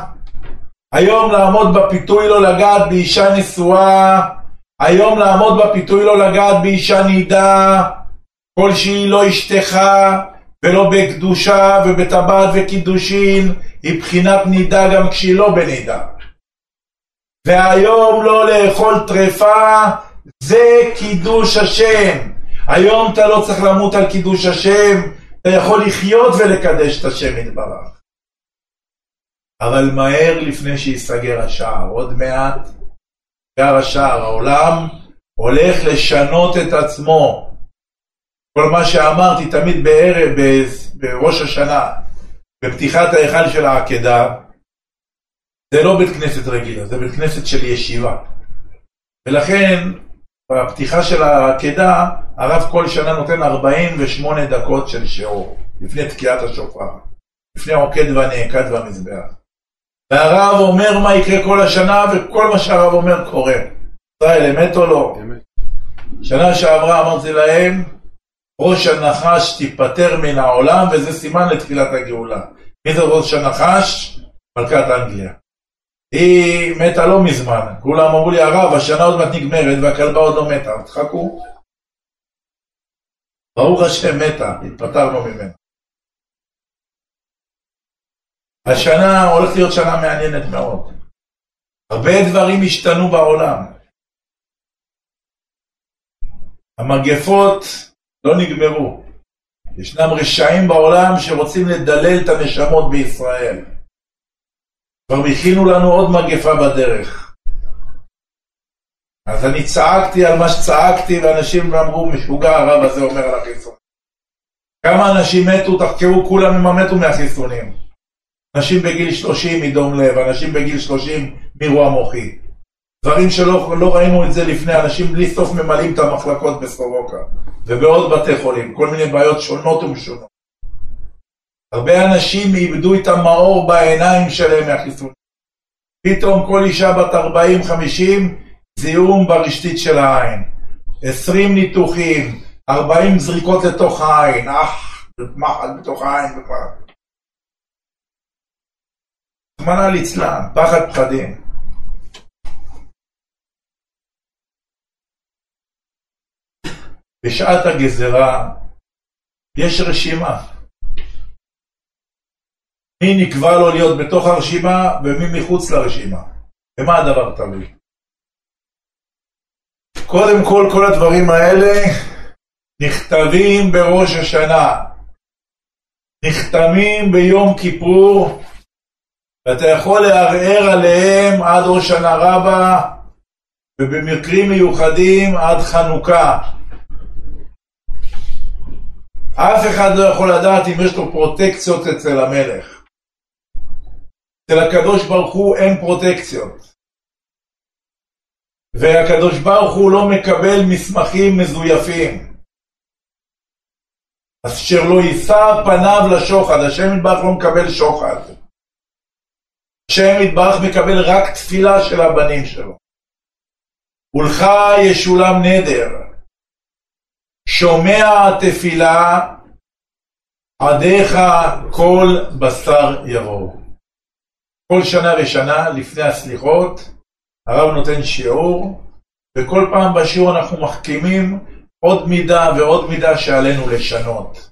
היום לעמוד בפיתוי לא לגעת באישה נשואה, היום לעמוד בפיתוי לא לגעת באישה נידה, כלשהי לא אשתך ולא בקדושה ובטבעת וקידושין, היא בחינת נידה גם כשהיא לא בנידה. והיום לא לאכול טרפה זה קידוש השם. היום אתה לא צריך למות על קידוש השם, אתה יכול לחיות ולקדש את השם יתברך. אבל מהר לפני שיסגר השער, עוד מעט סגר השער, העולם הולך לשנות את עצמו. כל מה שאמרתי תמיד בערב, בראש השנה, בפתיחת ההיכל של העקדה, זה לא בית כנסת רגילה, זה בית כנסת של ישיבה. ולכן, בפתיחה של העקדה, הרב כל שנה נותן 48 דקות של שיעור, לפני תקיעת השופר, לפני עוקד והנעקד והמזבח. והרב אומר מה יקרה כל השנה, וכל מה שהרב אומר קורה. ישראל, אמת או לא? אמת. שנה שעברה אמרתי להם, ראש הנחש תיפטר מן העולם, וזה סימן לתחילת הגאולה. מי זה ראש הנחש? מלכת אנגליה. היא מתה לא מזמן. כולם אמרו לי, הרב, השנה עוד מעט נגמרת והכלבה עוד לא מתה. תחכו. ברוך השם מתה, התפטרנו ממנה. השנה הולכת להיות שנה מעניינת מאוד. הרבה דברים השתנו בעולם. המגפות לא נגמרו. ישנם רשעים בעולם שרוצים לדלל את הנשמות בישראל. כבר הכינו לנו עוד מגפה בדרך. אז אני צעקתי על מה שצעקתי, ואנשים אמרו, משוגע הרב הזה אומר על החיסון. כמה אנשים מתו, תחקרו, כולם הם מתו מהחיסונים. אנשים בגיל 30 מדום לב, אנשים בגיל 30 מאירוע מוחי. דברים שלא לא ראינו את זה לפני, אנשים בלי סוף ממלאים את המחלקות בסורוקה ובעוד בתי חולים, כל מיני בעיות שונות ומשונות. הרבה אנשים איבדו את המאור בעיניים שלהם מהחיסון. פתאום כל אישה בת 40-50 זיהום ברשתית של העין. 20 ניתוחים, 40 זריקות לתוך העין, אך, מחל בתוך העין בכלל. רחמנא ליצלן, פחד פחדים. בשעת הגזרה יש רשימה. מי נקבע לו להיות בתוך הרשימה ומי מחוץ לרשימה. במה הדבר תלוי? קודם כל, כל הדברים האלה נכתבים בראש השנה, נחתמים ביום כיפור, ואתה יכול לערער עליהם עד ראש שנה רבה, ובמקרים מיוחדים עד חנוכה. אף אחד לא יכול לדעת אם יש לו פרוטקציות אצל המלך. אצל הקדוש ברוך הוא אין פרוטקציות. והקדוש ברוך הוא לא מקבל מסמכים מזויפים. אשר לא יישא פניו לשוחד, השם יתברך לא מקבל שוחד. השם יתברך מקבל רק תפילה של הבנים שלו. ולך ישולם נדר. שומע תפילה, עדיך כל בשר יבואו. כל שנה ושנה לפני הסליחות, הרב נותן שיעור, וכל פעם בשיעור אנחנו מחכימים עוד מידה ועוד מידה שעלינו לשנות.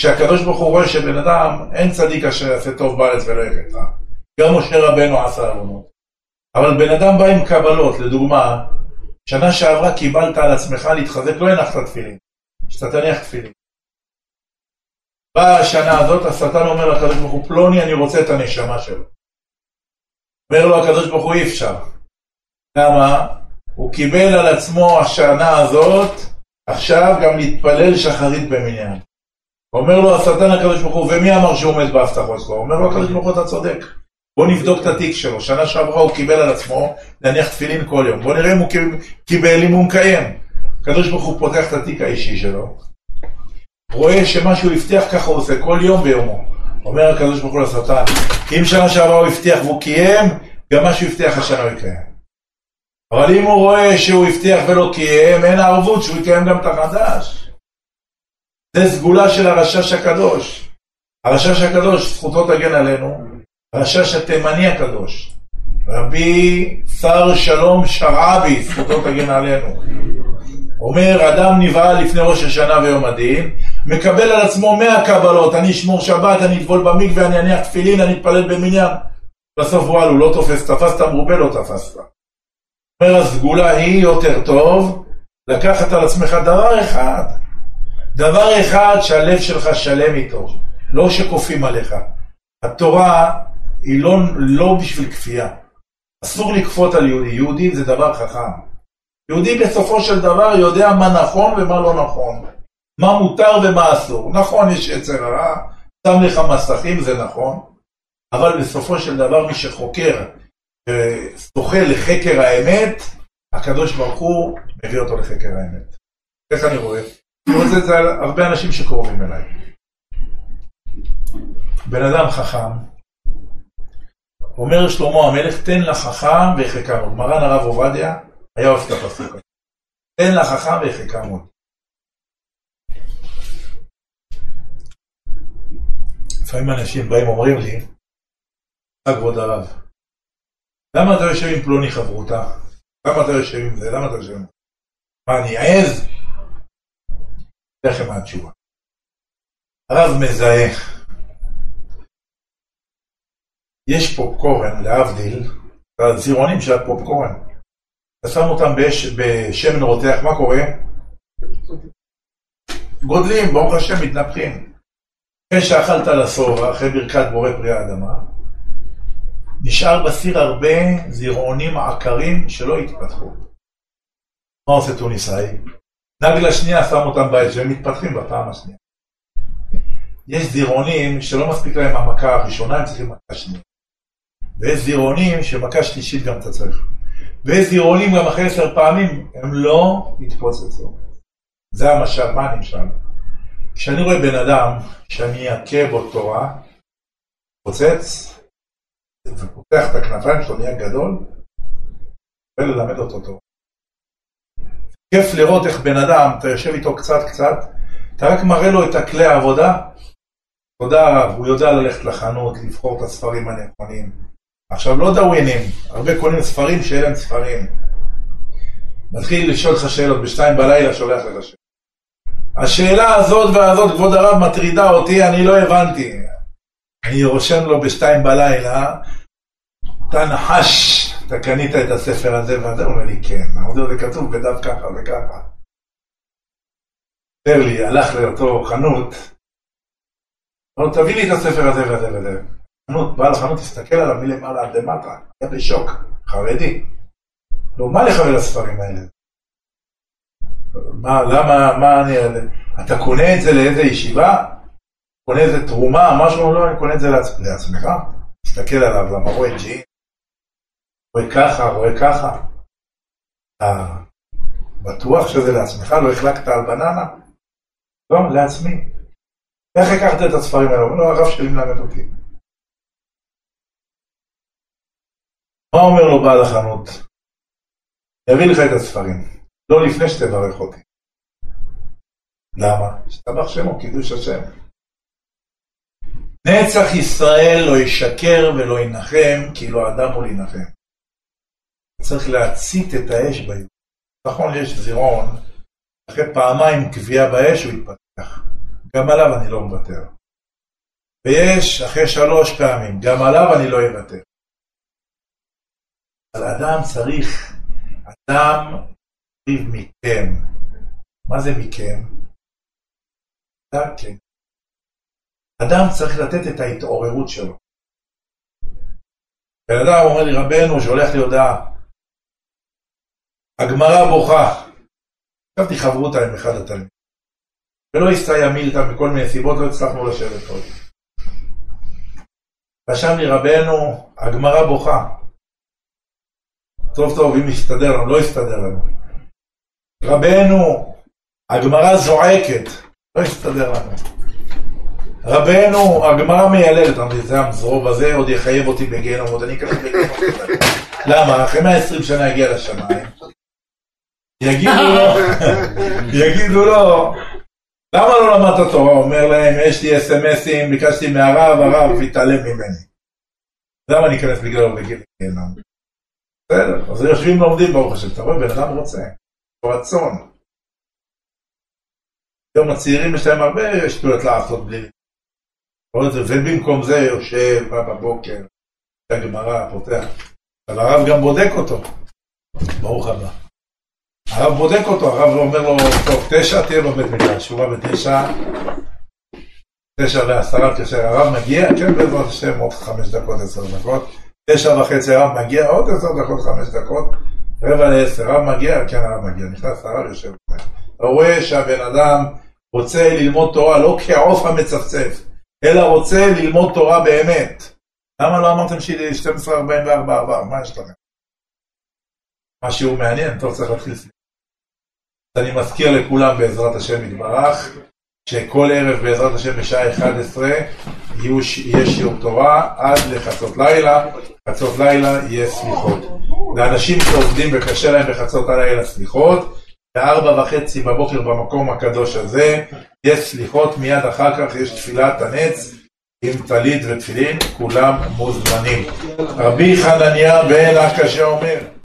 כשהקדוש ברוך הוא רואה שבן אדם, אין צדיק אשר יעשה טוב בארץ ולא יחטא. גם משה רבנו עשה עוונות. אבל בן אדם בא עם קבלות, לדוגמה, שנה שעברה קיבלת על עצמך להתחזק, לא הנחת תפילין, שאתה תניח תפילין. באה השנה הזאת, השטן אומר לקדוש ברוך הוא, פלוני אני רוצה את הנשמה שלו. אומר לו הקדוש ברוך הוא, אי אפשר. למה? הוא קיבל על עצמו השנה הזאת, עכשיו גם להתפלל שחרית במניין. אומר לו השטן הקדוש ברוך הוא, ומי אמר שהוא עומד בהבטחות שלו? אומר לו הקדוש ברוך הוא, אתה צודק. בוא נבדוק את התיק שלו. שנה שעברה הוא קיבל על עצמו להניח תפילין כל יום. בוא נראה אם הוא קיבל, אם הוא מקיים. הקדוש ברוך הוא פותח את התיק האישי שלו, רואה שמה שהוא הבטיח ככה הוא עושה כל יום ביומו. אומר הקדוש ברוך הוא לשטן, אם שנה שעברה הוא הבטיח והוא קיים, גם מה שהוא הבטיח השנה הוא יקיים. אבל אם הוא רואה שהוא הבטיח ולא קיים, אין ערבות שהוא יקיים גם את החדש. זה סגולה של הרשש הקדוש. הרשש הקדוש, זכותו תגן עלינו, הרשש התימני הקדוש, רבי שר שלום שרעבי, זכותו תגן עלינו, אומר, אדם נבהל לפני ראש השנה ויום הדין, מקבל על עצמו מאה קבלות, אני אשמור שבת, אני אטבול במקווה, אני אניח תפילין, אני אתפלל במניין. בסוף וואל, הוא לא תופס, תפסת מרובה, לא תפסת. אומר, הסגולה היא יותר טוב לקחת על עצמך דבר אחד, דבר אחד שהלב שלך שלם איתו, לא שכופים עליך. התורה היא לא, לא בשביל כפייה. אסור לכפות על יהודי, יהודי זה דבר חכם. יהודי בסופו של דבר יודע מה נכון ומה לא נכון, מה מותר ומה אסור. נכון, יש יצר הרע, שם לך מסכים, זה נכון, אבל בסופו של דבר מי שחוקר ושוחה לחקר האמת, הקדוש ברוך הוא מביא אותו לחקר האמת. איך אני רואה? אני רואה את זה על הרבה אנשים שקרובים אליי. בן אדם חכם, אומר שלמה המלך, תן לחכם ויחכם עוד. מרן הרב עובדיה היה אוהב את הפסוק הזה. תן לחכם ויחכם עוד. לפעמים אנשים באים אומרים לי, כבוד הרב, למה אתה יושב עם פלוני חברותה? למה אתה יושב עם זה? למה אתה יושב עם זה? מה, אני עז? לכם מהתשובה. הרב מזהה. יש פופקורן, להבדיל, הזירונים של הפופקורן. אתה שם אותם בש, בשמן רותח, מה קורה? גודלים, ברוך השם, מתנפחים. אחרי שאכלת לשובע, אחרי ברכת בורא פרי האדמה, נשאר בסיר הרבה זירעונים עקרים שלא התפתחו. מה עושה טוניסאי? נגלה שנייה שם אותם באש והם מתפתחים בפעם השנייה. יש זירעונים שלא מספיק להם המכה הראשונה, הם צריכים מכה שנייה. ויש זירעונים שמכה שלישית גם אתה צריך. ויש זירעונים גם אחרי עשר פעמים, הם לא יתפוצצו. זה המשל, מה הנמשל? כשאני רואה בן אדם שאני אכה בו תורה, פוצץ, ופותח את הכנפיים שלו, נהיה גדול, וללמד אותו טוב. כיף לראות איך בן אדם, אתה יושב איתו קצת קצת, אתה רק מראה לו את הכלי העבודה, תודה רב, הוא יודע ללכת לחנות, לבחור את הספרים הנכונים. עכשיו לא דאווינים, הרבה קונים ספרים שאין להם ספרים. מתחיל לשאול לך שאלות, בשתיים בלילה שולח לך שאלות. השאלה הזאת והזאת, כבוד הרב, מטרידה אותי, אני לא הבנתי. אני רושם לו בשתיים בלילה, אתה נחש, אתה קנית את הספר הזה הוא אומר לי כן, זה כתוב בדף ככה וככה. אומר לי, הלך לאותו חנות, אמר לו תביא לי את הספר הזה וזה וזה. בעל החנות הסתכל עליו מלמעלה עד למטה, היה בשוק, חרדי. לא, מה לך ולספרים האלה? מה, למה, מה אני, אתה קונה את זה לאיזה ישיבה? קונה איזה תרומה, משהו, לא, אני קונה את זה לעצ... לעצמך. תסתכל עליו, למה רואה ג'ין, רואה ככה, רואה ככה. אתה בטוח שזה לעצמך? לא החלקת על בננה? לא, לעצמי. איך לקחת את הספרים האלה? לא, הרב שלי מלמד אותי. מה אומר לו בעל החנות? אני אביא לך את הספרים, לא לפני שתברך אותי. למה? שתבח שמו, קידוש השם. נצח ישראל לא ישקר ולא ינחם, כאילו האדם הוא להנחם. צריך להצית את האש ביום. נכון, יש זירון, אחרי פעמיים קביעה באש הוא יתפתח. גם עליו אני לא מוותר. ויש אחרי שלוש פעמים, גם עליו אני לא אוותר. אבל אדם צריך, אדם צריך מכם. מה זה מכם? כן. אדם צריך לתת את ההתעוררות שלו. בן אדם אומר לי, רבנו, שולח לי הודעה, הגמרא בוכה. חשבתי חברותה עם אחד התלמידים. ולא הסתייע מילתא מכל מיני סיבות, לא הצלחנו לשבת עוד. רשם לי רבנו, הגמרא בוכה. טוב טוב, אם יסתדר לנו, לא יסתדר לנו. רבנו, הגמרא זועקת, לא יסתדר לנו. רבנו, הגמרא מיילדת, אמרתי, זה המזרוב הזה עוד יחייב אותי בגיהנום, עוד אני אכנס בגיהנום. למה? אחרי 120 שנה הגיע לשמיים. יגידו לו, [laughs] יגידו לו, למה לא למדת תורה? אומר להם, יש לי אס.אם.אסים, ביקשתי מהרב, הרב התעלם ממני. למה אני אכנס בגללו בגיהנום? בסדר, אז יושבים לומדים ברוך השם, אתה רואה, בן אדם רוצה, רצון. היום הצעירים יש להם הרבה שטויות לעשות בלי ובמקום זה יושב, בבוקר, הגמרא, פותח. אבל הרב גם בודק אותו. ברוך הבא. הרב בודק אותו, הרב אומר לו, טוב, תשע תהיה בבית מדרש, הוא בא בתשע, תשע ועשרה, כשהרב מגיע, כן, בעזרת השם, עוד חמש דקות, עשר דקות, תשע וחצי הרב מגיע, עוד עשר דקות, חמש דקות, רבע לעשר, הרב מגיע, כן, הרב מגיע, נכנס הרב, יושב. אתה רואה שהבן אדם רוצה ללמוד תורה לא כעוף המצפצף, אלא רוצה ללמוד תורה באמת. למה לא אמרתם שהיא 12.44? מה יש לכם? משהו מעניין, טוב צריך להתחיל. אני מזכיר לכולם בעזרת השם יתברך, שכל ערב בעזרת השם בשעה 11 יהיה שיעור תורה עד לחצות לילה, חצות לילה יהיה סליחות. לאנשים שעובדים וקשה להם בחצות הלילה סליחות, בארבע וחצי בבוקר במקום הקדוש הזה, יש סליחות, מיד אחר כך יש תפילת הנץ עם טלית ותפילין, כולם מוזמנים. רבי חנניה בן הקשה אומר